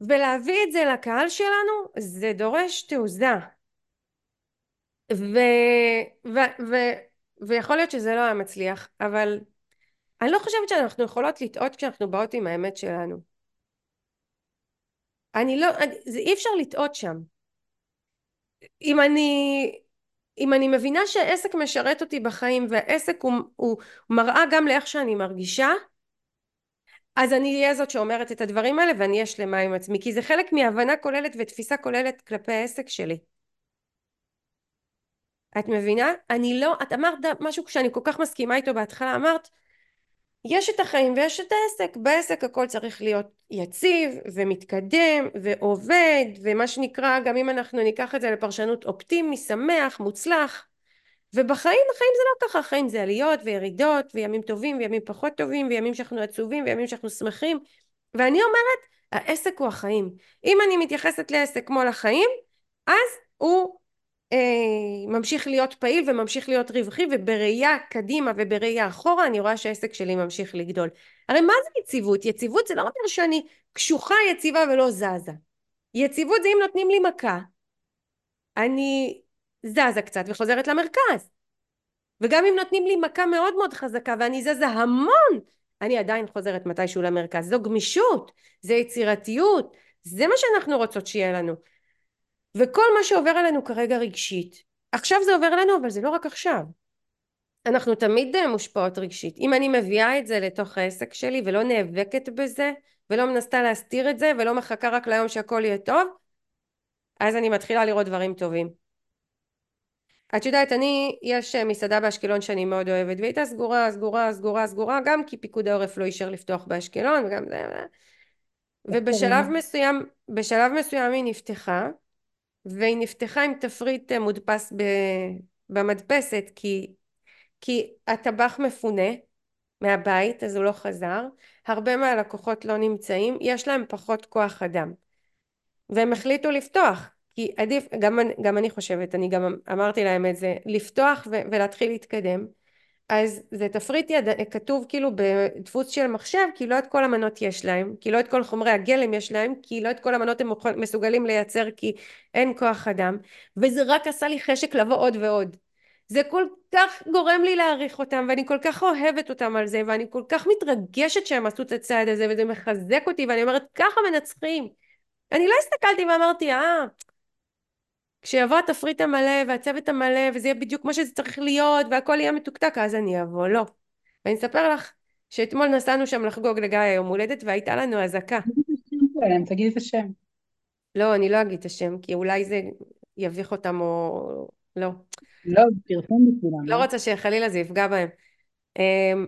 ולהביא את זה לקהל שלנו, זה דורש תעוזה, ו, ו, ו, ויכול להיות שזה לא היה מצליח, אבל אני לא חושבת שאנחנו יכולות לטעות כשאנחנו באות עם האמת שלנו. אני לא, זה אי אפשר לטעות שם. אם אני, אם אני מבינה שהעסק משרת אותי בחיים והעסק הוא, הוא מראה גם לאיך שאני מרגישה, אז אני אהיה זאת שאומרת את הדברים האלה ואני אהיה שלמה עם עצמי, כי זה חלק מהבנה כוללת ותפיסה כוללת כלפי העסק שלי. את מבינה? אני לא, את אמרת משהו שאני כל כך מסכימה איתו בהתחלה, אמרת יש את החיים ויש את העסק, בעסק הכל צריך להיות יציב ומתקדם ועובד ומה שנקרא גם אם אנחנו ניקח את זה לפרשנות אופטימי, שמח, מוצלח. ובחיים החיים זה לא ככה, החיים זה עליות וירידות וימים טובים וימים פחות טובים וימים שאנחנו עצובים וימים שאנחנו שמחים. ואני אומרת העסק הוא החיים. אם אני מתייחסת לעסק כמו לחיים אז הוא ממשיך להיות פעיל וממשיך להיות רווחי ובראייה קדימה ובראייה אחורה אני רואה שהעסק שלי ממשיך לגדול. הרי מה זה יציבות? יציבות זה לא אומר שאני קשוחה יציבה ולא זזה. יציבות זה אם נותנים לי מכה אני זזה קצת וחוזרת למרכז. וגם אם נותנים לי מכה מאוד מאוד חזקה ואני זזה המון אני עדיין חוזרת מתישהו למרכז. זו גמישות, זה יצירתיות, זה מה שאנחנו רוצות שיהיה לנו. וכל מה שעובר עלינו כרגע רגשית עכשיו זה עובר עלינו אבל זה לא רק עכשיו. אנחנו תמיד אה, מושפעות רגשית. אם אני מביאה את זה לתוך העסק שלי ולא נאבקת בזה ולא מנסה להסתיר את זה ולא מחכה רק ליום שהכל יהיה טוב אז אני מתחילה לראות דברים טובים. את יודעת אני יש אה, מסעדה באשקלון שאני מאוד אוהבת והיא הייתה סגורה סגורה סגורה סגורה גם כי פיקוד העורף לא אישר לפתוח באשקלון וגם זה ובשלב מסוים בשלב מסוים היא נפתחה והיא נפתחה עם תפריט אה, מודפס במדפסת כי, כי הטבח מפונה מהבית אז הוא לא חזר. הרבה מהלקוחות לא נמצאים יש להם פחות כוח אדם. והם החליטו לפתוח כי עדיף גם, גם אני חושבת אני גם אמרתי להם את זה לפתוח ו, ולהתחיל להתקדם אז זה תפריט יד... כתוב כאילו בדפוס של מחשב כי לא את כל המנות יש להם כי לא את כל חומרי הגלם יש להם כי לא את כל המנות הם מסוגלים לייצר כי אין כוח אדם וזה רק עשה לי חשק לבוא עוד ועוד. זה כל כך גורם לי להעריך אותם ואני כל כך אוהבת אותם על זה ואני כל כך מתרגשת שהם עשו את הצעד הזה וזה מחזק אותי ואני אומרת ככה מנצחים. אני לא הסתכלתי ואמרתי אה כשיבוא התפריט המלא והצוות המלא וזה יהיה בדיוק כמו שזה צריך להיות והכל יהיה מתוקתק אז אני אבוא. לא. ואני אספר לך שאתמול נסענו שם לחגוג לגיא היום הולדת והייתה לנו אזעקה. תגידי את השם לא אני לא אגיד את השם כי אולי זה יביך אותם או לא. לא פרסום בשבילם לא? רוצה שחלילה זה יפגע בהם. אמ,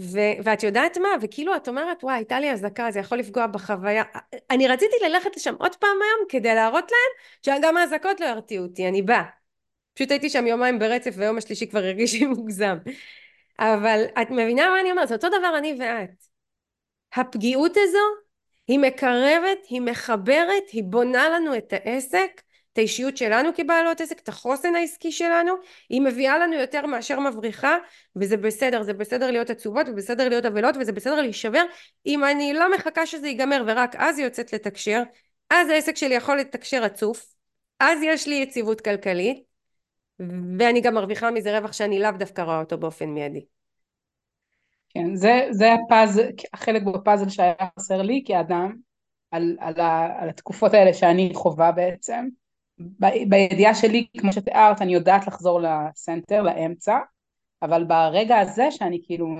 ו- ואת יודעת מה וכאילו את אומרת וואי הייתה לי אזעקה זה יכול לפגוע בחוויה אני רציתי ללכת לשם עוד פעם היום כדי להראות להם שגם האזעקות לא ירתיעו אותי אני באה פשוט הייתי שם יומיים ברצף והיום השלישי כבר הרגיש לי <laughs> מוגזם אבל את מבינה מה אני אומרת? זה אותו דבר אני ואת. הפגיעות הזו היא מקרבת, היא מחברת, היא בונה לנו את העסק, את האישיות שלנו כבעלות עסק, את החוסן העסקי שלנו, היא מביאה לנו יותר מאשר מבריחה, וזה בסדר, זה בסדר להיות עצובות, ובסדר להיות אבלות, וזה בסדר להישבר, אם אני לא מחכה שזה ייגמר ורק אז היא יוצאת לתקשר, אז העסק שלי יכול לתקשר רצוף, אז יש לי יציבות כלכלית, ואני גם מרוויחה מזה רווח שאני לאו דווקא רואה אותו באופן מיידי. כן, זה, זה הפאזל, החלק בפאזל שהיה חסר לי כאדם, על, על, ה, על התקופות האלה שאני חווה בעצם. בידיעה שלי, כמו שתיארת, אני יודעת לחזור לסנטר, לאמצע, אבל ברגע הזה שאני כאילו,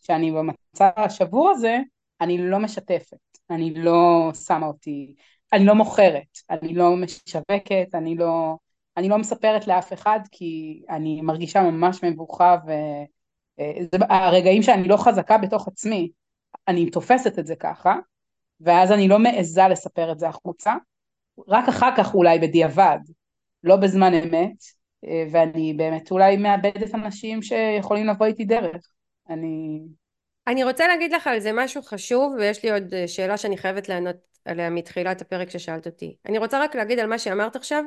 שאני במצב השבור הזה, אני לא משתפת, אני לא שמה אותי, אני לא מוכרת, אני לא משווקת, אני לא, אני לא מספרת לאף אחד כי אני מרגישה ממש מבוכה ו... זה הרגעים שאני לא חזקה בתוך עצמי, אני תופסת את זה ככה, ואז אני לא מעיזה לספר את זה החוצה, רק אחר כך אולי בדיעבד, לא בזמן אמת, ואני באמת אולי מאבדת אנשים שיכולים לבוא איתי דרך. אני... אני רוצה להגיד לך על זה משהו חשוב, ויש לי עוד שאלה שאני חייבת לענות עליה מתחילת הפרק ששאלת אותי. אני רוצה רק להגיד על מה שאמרת עכשיו,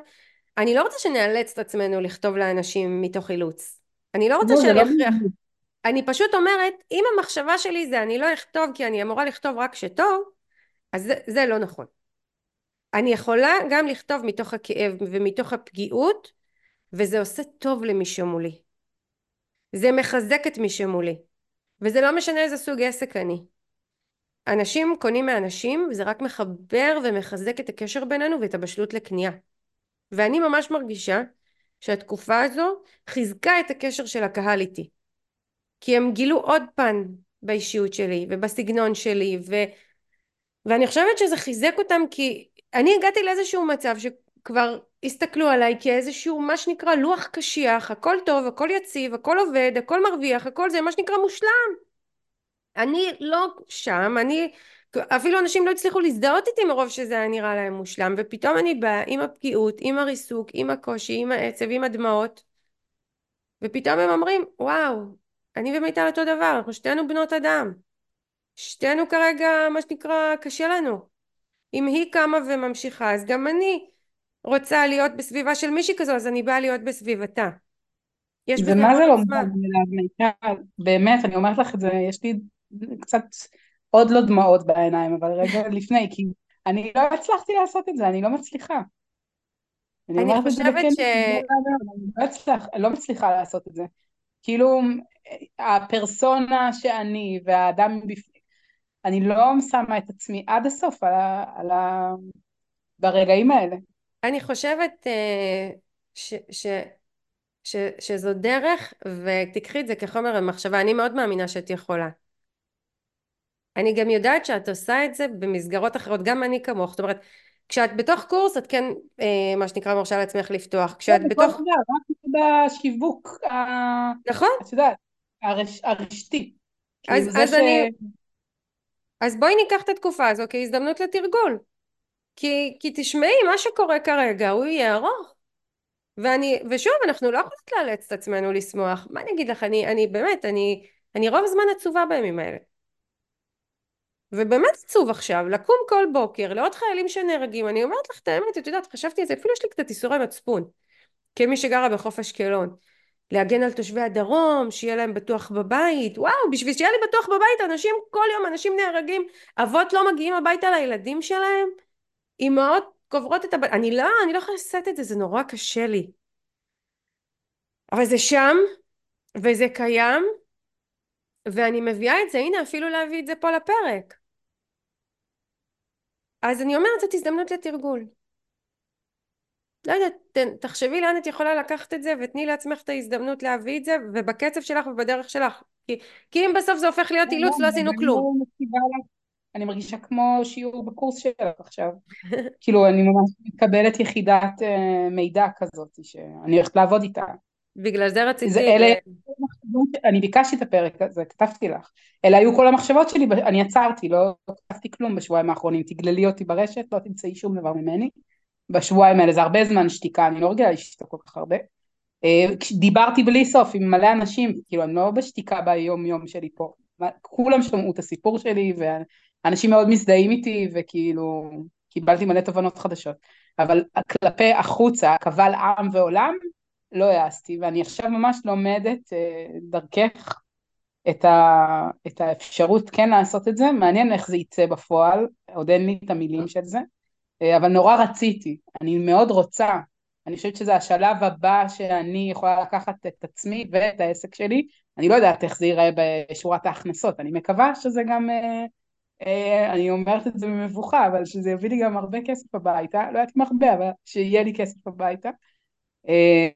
אני לא רוצה שנאלץ את עצמנו לכתוב לאנשים מתוך אילוץ. אני לא רוצה לא, שאני לא אכריח... לא... אני פשוט אומרת, אם המחשבה שלי זה אני לא אכתוב כי אני אמורה לכתוב רק שטוב, אז זה, זה לא נכון. אני יכולה גם לכתוב מתוך הכאב ומתוך הפגיעות, וזה עושה טוב למי שמולי. זה מחזק את מי שמולי. וזה לא משנה איזה סוג עסק אני. אנשים קונים מאנשים, וזה רק מחבר ומחזק את הקשר בינינו ואת הבשלות לקנייה. ואני ממש מרגישה שהתקופה הזו חיזקה את הקשר של הקהל איתי. כי הם גילו עוד פן באישיות שלי ובסגנון שלי ו... ואני חושבת שזה חיזק אותם כי אני הגעתי לאיזשהו מצב שכבר הסתכלו עליי כאיזשהו מה שנקרא לוח קשיח הכל טוב הכל יציב הכל עובד הכל מרוויח הכל זה מה שנקרא מושלם אני לא שם אני אפילו אנשים לא הצליחו להזדהות איתי מרוב שזה היה נראה להם מושלם ופתאום אני באה עם הפגיעות עם הריסוק עם הקושי עם העצב עם הדמעות ופתאום הם אומרים וואו אני ומיטל אותו דבר, אנחנו שתינו בנות אדם. שתינו כרגע, מה שנקרא, קשה לנו. אם היא קמה וממשיכה, אז גם אני רוצה להיות בסביבה של מישהי כזו, אז אני באה להיות בסביבתה. יש מה זה לא מובן מיטל? באמת, אני אומרת לך את זה, יש לי קצת עוד לא דמעות בעיניים, אבל רגע <laughs> לפני, כי אני לא הצלחתי לעשות את זה, אני לא מצליחה. אני, אני חושבת ש... אני לא מצליחה לעשות את זה. כאילו הפרסונה שאני והאדם אני לא שמה את עצמי עד הסוף על ה, על ה, ברגעים האלה. אני חושבת uh, ש, ש, ש, שזו דרך ותקחי את זה כחומר למחשבה, אני מאוד מאמינה שאת יכולה. אני גם יודעת שאת עושה את זה במסגרות אחרות, גם אני כמוך, זאת אומרת כשאת בתוך קורס את כן אה, מה שנקרא מרשה לעצמך לפתוח, כשאת כן, בתוך... רק בשיווק, נכון. את יודעת, הרש, הרשתי. אז, כאילו, אז ש... אני... אז בואי ניקח את התקופה הזו כהזדמנות לתרגול. כי, כי תשמעי, מה שקורה כרגע הוא יהיה ארוך. ואני, ושוב, אנחנו לא יכולות לאלץ את עצמנו לשמוח. מה אני אגיד לך, אני, אני באמת, אני, אני רוב הזמן עצובה בימים האלה. ובאמת עצוב עכשיו, לקום כל בוקר, לעוד חיילים שנהרגים, אני אומרת לך את האמת, את יודעת, חשבתי על זה, אפילו יש לי קצת איסורי מצפון, כמי שגרה בחוף אשקלון. להגן על תושבי הדרום, שיהיה להם בטוח בבית, וואו, בשביל שיהיה לי בטוח בבית, אנשים, כל יום אנשים נהרגים, אבות לא מגיעים הביתה לילדים שלהם, אמהות קוברות את הבית, אני לא, אני לא יכולה לשאת את זה, זה נורא קשה לי. אבל זה שם, וזה קיים, ואני מביאה את זה, הנה אפילו להביא את זה פה לפרק. אז אני אומרת, זאת הזדמנות לתרגול. לא יודעת, תחשבי לאן את יכולה לקחת את זה ותני לעצמך את ההזדמנות להביא את זה ובקצב שלך ובדרך שלך כי, כי אם בסוף זה הופך להיות לא, אילוץ לא, לא עשינו כלום. אני מרגישה כמו שיעור בקורס שלך עכשיו. <laughs> כאילו אני ממש מקבלת יחידת אה, מידע כזאת שאני הולכת לעבוד איתה. בגלל זה רציתי... זה אלה, אני ביקשתי את הפרק הזה, כתבתי לך. אלה היו כל המחשבות שלי, אני עצרתי, לא כתבתי כלום בשבועיים האחרונים. תגללי אותי ברשת, לא תמצאי שום דבר ממני. בשבועיים האלה, זה הרבה זמן שתיקה, אני לא רגילה לשתוק כל כך הרבה. דיברתי בלי סוף עם מלא אנשים, כאילו אני לא בשתיקה ביום יום שלי פה, כולם שמעו את הסיפור שלי ואנשים מאוד מזדהים איתי וכאילו קיבלתי מלא תובנות חדשות, אבל כלפי החוצה, קבל עם ועולם, לא העזתי, ואני עכשיו ממש לומדת אה, דרכך את, ה, את האפשרות כן לעשות את זה, מעניין איך זה יצא בפועל, עוד אין לי את המילים של זה, אה, אבל נורא רציתי, אני מאוד רוצה, אני חושבת שזה השלב הבא שאני יכולה לקחת את עצמי ואת העסק שלי, אני לא יודעת איך זה ייראה בשורת ההכנסות, אני מקווה שזה גם, אה, אה, אני אומרת את זה במבוכה, אבל שזה יביא לי גם הרבה כסף הביתה, לא יודעת אם הרבה, אבל שיהיה לי כסף הביתה. אה,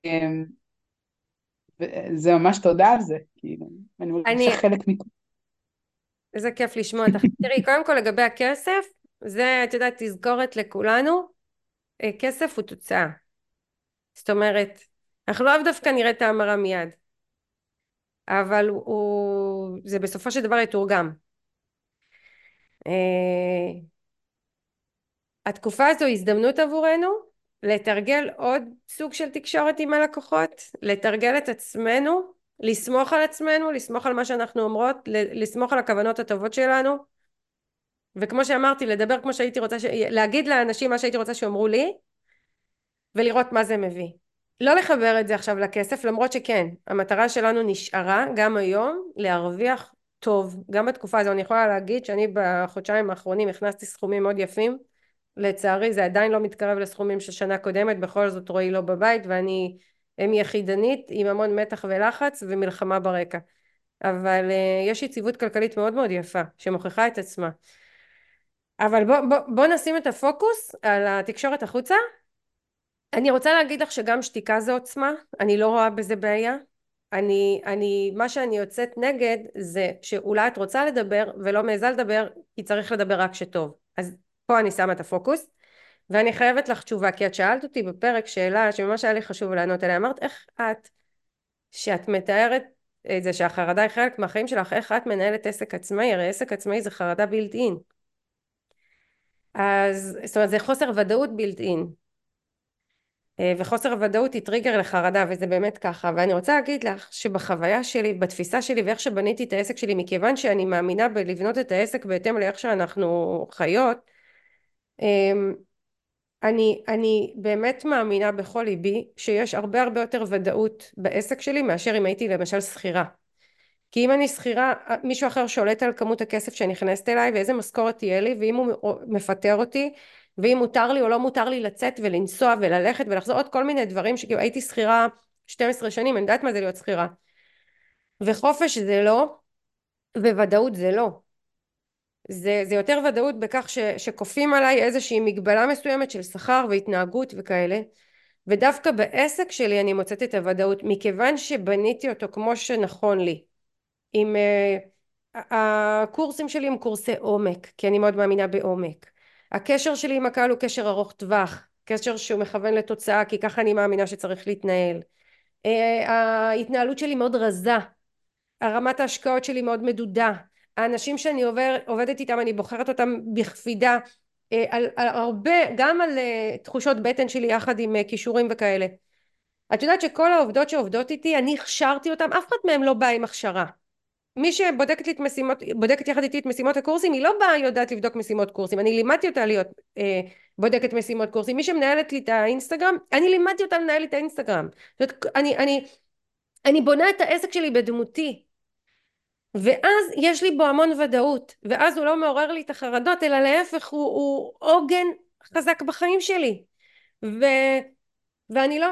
זה ממש תודה על זה, כאילו, אני מרגישה חלק מ... איזה כיף לשמוע אותך. תראי, קודם כל לגבי הכסף, זה, את יודעת, תזכורת לכולנו, כסף הוא תוצאה. זאת אומרת, אנחנו לא דווקא נראה את ההמרה מיד, אבל הוא, זה בסופו של דבר יתורגם. אה, התקופה הזו הזדמנות עבורנו לתרגל עוד סוג של תקשורת עם הלקוחות, לתרגל את עצמנו, לסמוך על עצמנו, לסמוך על מה שאנחנו אומרות, לסמוך על הכוונות הטובות שלנו, וכמו שאמרתי, לדבר כמו שהייתי רוצה, ש... להגיד לאנשים מה שהייתי רוצה שאומרו לי, ולראות מה זה מביא. לא לחבר את זה עכשיו לכסף, למרות שכן, המטרה שלנו נשארה גם היום להרוויח טוב, גם בתקופה הזו אני יכולה להגיד שאני בחודשיים האחרונים הכנסתי סכומים מאוד יפים. לצערי זה עדיין לא מתקרב לסכומים של שנה קודמת בכל זאת רועי לא בבית ואני אם יחידנית עם המון מתח ולחץ ומלחמה ברקע. אבל uh, יש יציבות כלכלית מאוד מאוד יפה שמוכיחה את עצמה אבל בוא, בוא, בוא נשים את הפוקוס על התקשורת החוצה. אני רוצה להגיד לך שגם שתיקה זה עוצמה אני לא רואה בזה בעיה. אני, אני, מה שאני יוצאת נגד זה שאולי את רוצה לדבר ולא מעיזה לדבר כי צריך לדבר רק שטוב אז פה אני שמה את הפוקוס ואני חייבת לך תשובה כי את שאלת אותי בפרק שאלה שממש היה לי חשוב לענות עליה. אמרת איך את שאת מתארת את זה שהחרדה היא חלק מהחיים שלך איך את מנהלת עסק עצמאי? הרי עסק עצמאי זה חרדה בילט אין אז זאת אומרת זה חוסר ודאות בילט אין אה, וחוסר הוודאות היא טריגר לחרדה וזה באמת ככה. ואני רוצה להגיד לך שבחוויה שלי בתפיסה שלי ואיך שבניתי את העסק שלי מכיוון שאני מאמינה בלבנות את העסק בהתאם לאיך שאנחנו חיות אמ, אני, אני באמת מאמינה בכל ליבי שיש הרבה הרבה יותר ודאות בעסק שלי מאשר אם הייתי למשל שכירה כי אם אני שכירה מישהו אחר שולט על כמות הכסף שנכנסת אליי ואיזה משכורת תהיה לי ואם הוא מפטר אותי ואם מותר לי או לא מותר לי לצאת ולנסוע וללכת ולחזור עוד כל מיני דברים שכאילו הייתי שכירה 12 שנים אני יודעת מה זה להיות שכירה. וחופש זה לא וודאות זה לא. זה, זה יותר ודאות בכך ש, שכופים עליי איזושהי מגבלה מסוימת של שכר והתנהגות וכאלה. ודווקא בעסק שלי אני מוצאת את הוודאות מכיוון שבניתי אותו כמו שנכון לי עם uh, הקורסים שלי הם קורסי עומק כי אני מאוד מאמינה בעומק. הקשר שלי עם הקהל הוא קשר ארוך טווח קשר שהוא מכוון לתוצאה כי ככה אני מאמינה שצריך להתנהל. אה, ההתנהלות שלי מאוד רזה הרמת ההשקעות שלי מאוד מדודה. האנשים שאני עובר, עובדת איתם אני בוחרת אותם בקפידה אה, על, על הרבה גם על אה, תחושות בטן שלי יחד עם כישורים וכאלה. את יודעת שכל העובדות שעובדות איתי אני הכשרתי אותם אף אחד מהם לא בא עם הכשרה מי שבודקת לי את משימות, בודקת יחד איתי את משימות הקורסים, היא לא באה יודעת לבדוק משימות קורסים, אני לימדתי אותה להיות אה, בודקת משימות קורסים, מי שמנהלת לי את האינסטגרם, אני לימדתי אותה לנהל את האינסטגרם, זאת אני, אני, אני בונה את העסק שלי בדמותי, ואז יש לי בו המון ודאות, ואז הוא לא מעורר לי את החרדות, אלא להפך הוא עוגן חזק בחיים שלי, ו... ואני לא,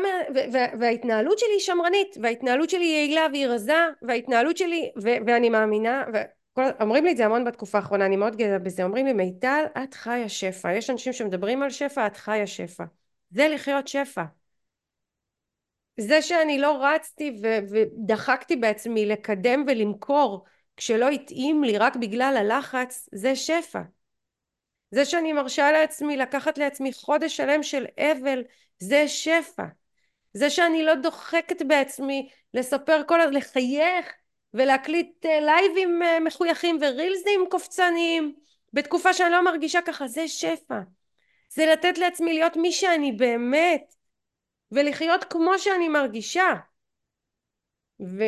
וההתנהלות שלי היא שמרנית, וההתנהלות שלי היא יעילה והיא רזה, וההתנהלות שלי, ואני מאמינה, אומרים לי את זה המון בתקופה האחרונה, אני מאוד גאה בזה, אומרים לי מיטל את חיה שפע, יש אנשים שמדברים על שפע, את חיה שפע, זה לחיות שפע. זה שאני לא רצתי ודחקתי בעצמי לקדם ולמכור כשלא התאים לי רק בגלל הלחץ, זה שפע. זה שאני מרשה לעצמי לקחת לעצמי חודש שלם של אבל זה שפע זה שאני לא דוחקת בעצמי לספר כל הזמן לחייך ולהקליט אה, לייבים אה, מחויכים ורילזים קופצניים בתקופה שאני לא מרגישה ככה זה שפע זה לתת לעצמי להיות מי שאני באמת ולחיות כמו שאני מרגישה. ו...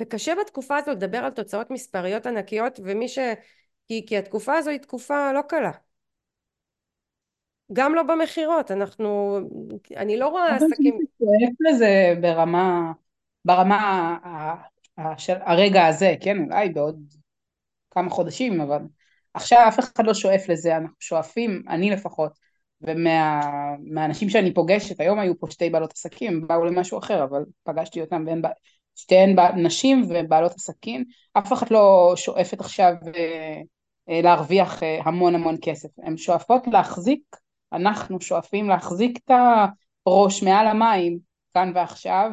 וקשה בתקופה הזו לדבר על תוצאות מספריות ענקיות ומי ש... כי, כי התקופה הזו היא תקופה לא קלה. גם לא במכירות, אנחנו, אני לא רואה עסקים... אבל שואף לזה ברמה, ברמה של הרגע הזה, כן, אולי בעוד כמה חודשים, אבל עכשיו אף אחד לא שואף לזה, אנחנו שואפים, אני לפחות, ומהאנשים שאני פוגשת, היום היו פה שתי בעלות עסקים, באו למשהו אחר, אבל פגשתי אותם והן שתיהן נשים ובעלות עסקים, אף אחד לא שואפת עכשיו אה, אה, להרוויח אה, המון המון כסף, הן שואפות להחזיק, אנחנו שואפים להחזיק את הראש מעל המים כאן ועכשיו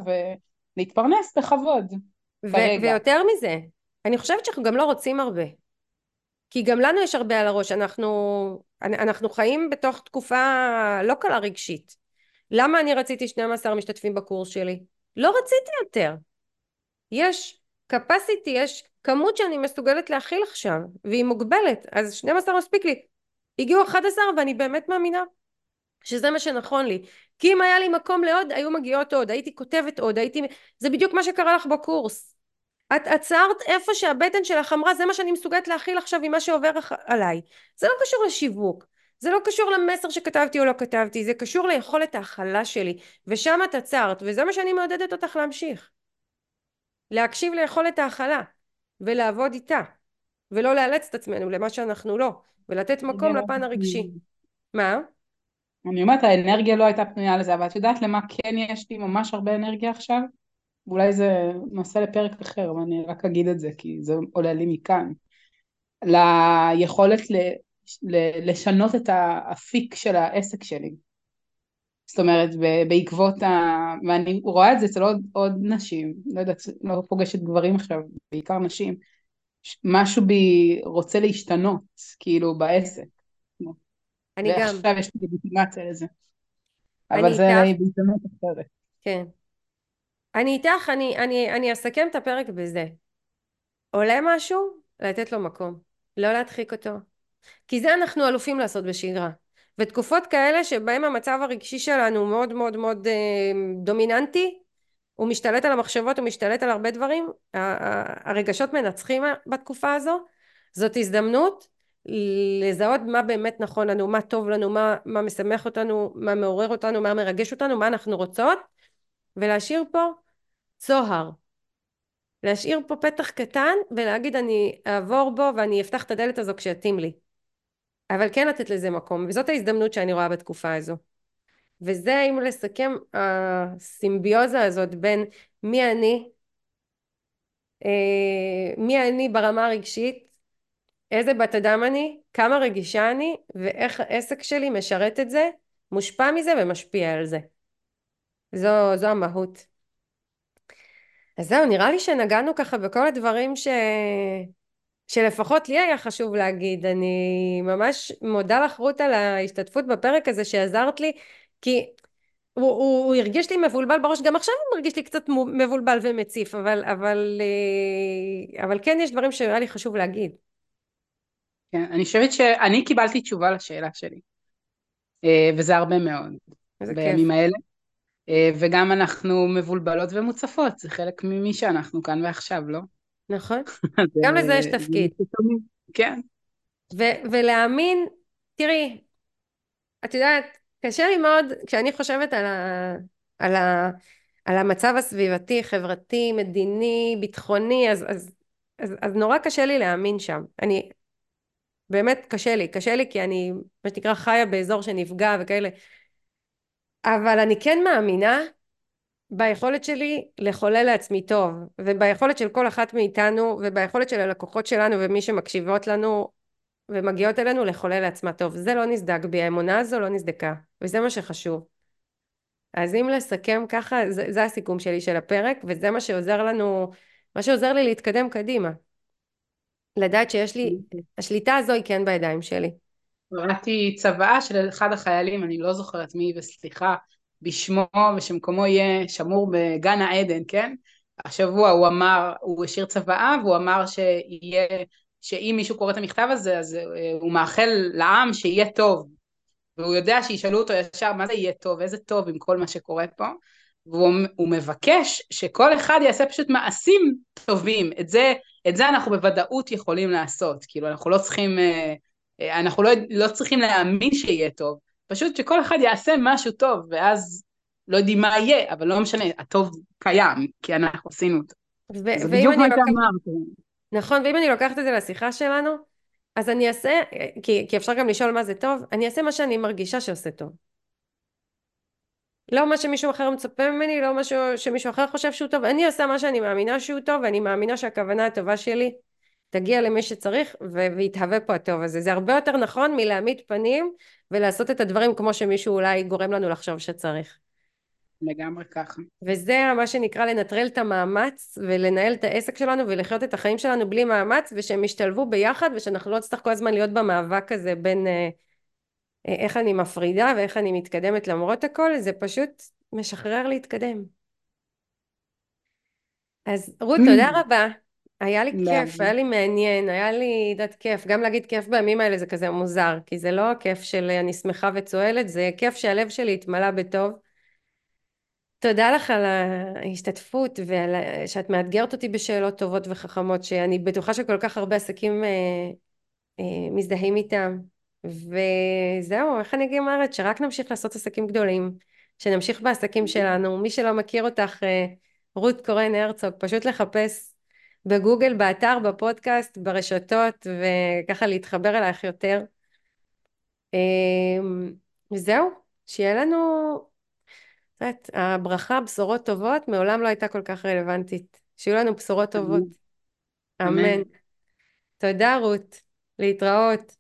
ולהתפרנס בכבוד. ו- ויותר מזה, אני חושבת שאנחנו גם לא רוצים הרבה. כי גם לנו יש הרבה על הראש, אנחנו, אנחנו חיים בתוך תקופה לא קלה רגשית. למה אני רציתי 12 משתתפים בקורס שלי? לא רציתי יותר. יש capacity, יש כמות שאני מסוגלת להכיל עכשיו, והיא מוגבלת, אז 12 מספיק לי. הגיעו 11 ואני באמת מאמינה שזה מה שנכון לי. כי אם היה לי מקום לעוד, היו מגיעות עוד, הייתי כותבת עוד, הייתי... זה בדיוק מה שקרה לך בקורס. את עצרת איפה שהבטן שלך אמרה זה מה שאני מסוגלת להכיל עכשיו עם מה שעובר עליי זה לא קשור לשיווק זה לא קשור למסר שכתבתי או לא כתבתי זה קשור ליכולת ההכלה שלי ושם את עצרת וזה מה שאני מעודדת אותך להמשיך להקשיב ליכולת ההכלה ולעבוד איתה ולא לאלץ את עצמנו למה שאנחנו לא ולתת מקום לפן הרגשי מה? אני אומרת האנרגיה לא הייתה פנויה לזה אבל את יודעת למה כן יש לי ממש הרבה אנרגיה עכשיו? ואולי זה נושא לפרק אחר, אבל אני רק אגיד את זה, כי זה עולה לי מכאן. ליכולת ל, ל, לשנות את האפיק של העסק שלי. זאת אומרת, בעקבות ה... ואני רואה את זה אצל עוד, עוד נשים, לא יודעת, לא פוגשת גברים עכשיו, בעיקר נשים, משהו בי רוצה להשתנות, כאילו, בעסק. אני גם. ועכשיו יש לי לגיטימציה לזה. אבל זה בהזדמנות אחרת. כן. אני איתך, אני, אני, אני אסכם את הפרק בזה. עולה משהו, לתת לו מקום. לא להדחיק אותו. כי זה אנחנו אלופים לעשות בשגרה. ותקופות כאלה שבהם המצב הרגשי שלנו מאוד מאוד מאוד אה, דומיננטי, הוא משתלט על המחשבות, הוא משתלט על הרבה דברים, הרגשות מנצחים בתקופה הזו, זאת הזדמנות לזהות מה באמת נכון לנו, מה טוב לנו, מה, מה משמח אותנו, מה מעורר אותנו, מה מרגש אותנו, מה אנחנו רוצות, ולהשאיר פה צוהר. להשאיר פה פתח קטן ולהגיד אני אעבור בו ואני אפתח את הדלת הזו כשיתאים לי. אבל כן לתת לזה מקום, וזאת ההזדמנות שאני רואה בתקופה הזו. וזה אם לסכם הסימביוזה הזאת בין מי אני, אה, מי אני ברמה הרגשית, איזה בת אדם אני, כמה רגישה אני, ואיך העסק שלי משרת את זה, מושפע מזה ומשפיע על זה. זו, זו המהות. אז זהו, נראה לי שנגענו ככה בכל הדברים ש... שלפחות לי היה חשוב להגיד. אני ממש מודה לך רות על ההשתתפות בפרק הזה שעזרת לי, כי הוא, הוא, הוא הרגיש לי מבולבל בראש, גם עכשיו הוא מרגיש לי קצת מבולבל ומציף, אבל, אבל, אה, אבל כן יש דברים שהיה לי חשוב להגיד. כן, אני חושבת שאני קיבלתי תשובה לשאלה שלי, אה, וזה הרבה מאוד. בימים כיף. האלה. אה, וגם אנחנו מבולבלות ומוצפות, זה חלק ממי שאנחנו כאן ועכשיו, לא? נכון, <laughs> גם לזה יש תפקיד. כן. ולהאמין, תראי, את יודעת, קשה לי מאוד, כשאני חושבת על, ה- על, ה- על המצב הסביבתי, חברתי, מדיני, ביטחוני, אז, אז, אז, אז נורא קשה לי להאמין שם. אני, באמת קשה לי, קשה לי כי אני, מה שנקרא, חיה באזור שנפגע וכאלה. אבל אני כן מאמינה ביכולת שלי לחולל לעצמי טוב וביכולת של כל אחת מאיתנו וביכולת של הלקוחות שלנו ומי שמקשיבות לנו ומגיעות אלינו לחולל לעצמה טוב זה לא נסדק בי האמונה הזו לא נסדקה וזה מה שחשוב. אז אם לסכם ככה זה, זה הסיכום שלי של הפרק וזה מה שעוזר לנו מה שעוזר לי להתקדם קדימה. לדעת שיש לי השליטה הזו היא כן בידיים שלי. קראתי צוואה של אחד החיילים, אני לא זוכרת מי, וסליחה, בשמו ושמקומו יהיה שמור בגן העדן, כן? השבוע הוא אמר, הוא השאיר צוואה והוא אמר שיהיה, שאם מישהו קורא את המכתב הזה אז אה, הוא מאחל לעם שיהיה טוב. והוא יודע שישאלו אותו ישר מה זה יהיה טוב, איזה טוב עם כל מה שקורה פה, והוא מבקש שכל אחד יעשה פשוט מעשים טובים, את זה, את זה אנחנו בוודאות יכולים לעשות, כאילו אנחנו לא צריכים, אה, אה, אנחנו לא, לא צריכים להאמין שיהיה טוב, פשוט שכל אחד יעשה משהו טוב, ואז לא יודעים מה יהיה, אבל לא משנה, הטוב קיים, כי אנחנו עשינו אותו. ו- זה בדיוק מה שאמרת. נכון, ואם אני לוקחת את זה לשיחה שלנו, אז אני אעשה, כי, כי אפשר גם לשאול מה זה טוב, אני אעשה מה שאני מרגישה שעושה טוב. לא מה שמישהו אחר מצפה ממני, לא מה שמישהו אחר חושב שהוא טוב, אני עושה מה שאני מאמינה שהוא טוב, ואני מאמינה שהכוונה הטובה שלי תגיע למי שצריך ויתהווה פה הטוב הזה. זה הרבה יותר נכון מלהעמיד פנים ולעשות את הדברים כמו שמישהו אולי גורם לנו לחשוב שצריך. לגמרי ככה. וזה מה שנקרא לנטרל את המאמץ ולנהל את העסק שלנו ולחיות את החיים שלנו בלי מאמץ ושהם ישתלבו ביחד ושאנחנו לא נצטרך כל הזמן להיות במאבק הזה בין אה, אה, איך אני מפרידה ואיך אני מתקדמת למרות הכל זה פשוט משחרר להתקדם. אז רות תודה רבה היה לי כיף, היה לי מעניין, היה לי, יודעת, כיף. גם להגיד כיף בימים האלה זה כזה מוזר, כי זה לא כיף של אני שמחה וצועלת, זה כיף שהלב שלי התמלא בטוב. תודה לך על ההשתתפות ועל שאת מאתגרת אותי בשאלות טובות וחכמות שאני בטוחה שכל כך הרבה עסקים אה, אה, מזדהים איתם. וזהו איך אני אומרת שרק נמשיך לעשות עסקים גדולים שנמשיך בעסקים שלנו. מי שלא מכיר אותך אה, רות קורן הרצוג פשוט לחפש בגוגל באתר בפודקאסט ברשתות וככה להתחבר אלייך יותר. אה, וזהו שיהיה לנו יודעת, הברכה, בשורות טובות, מעולם לא הייתה כל כך רלוונטית. שיהיו לנו בשורות טובות. אמן. תודה רות. להתראות.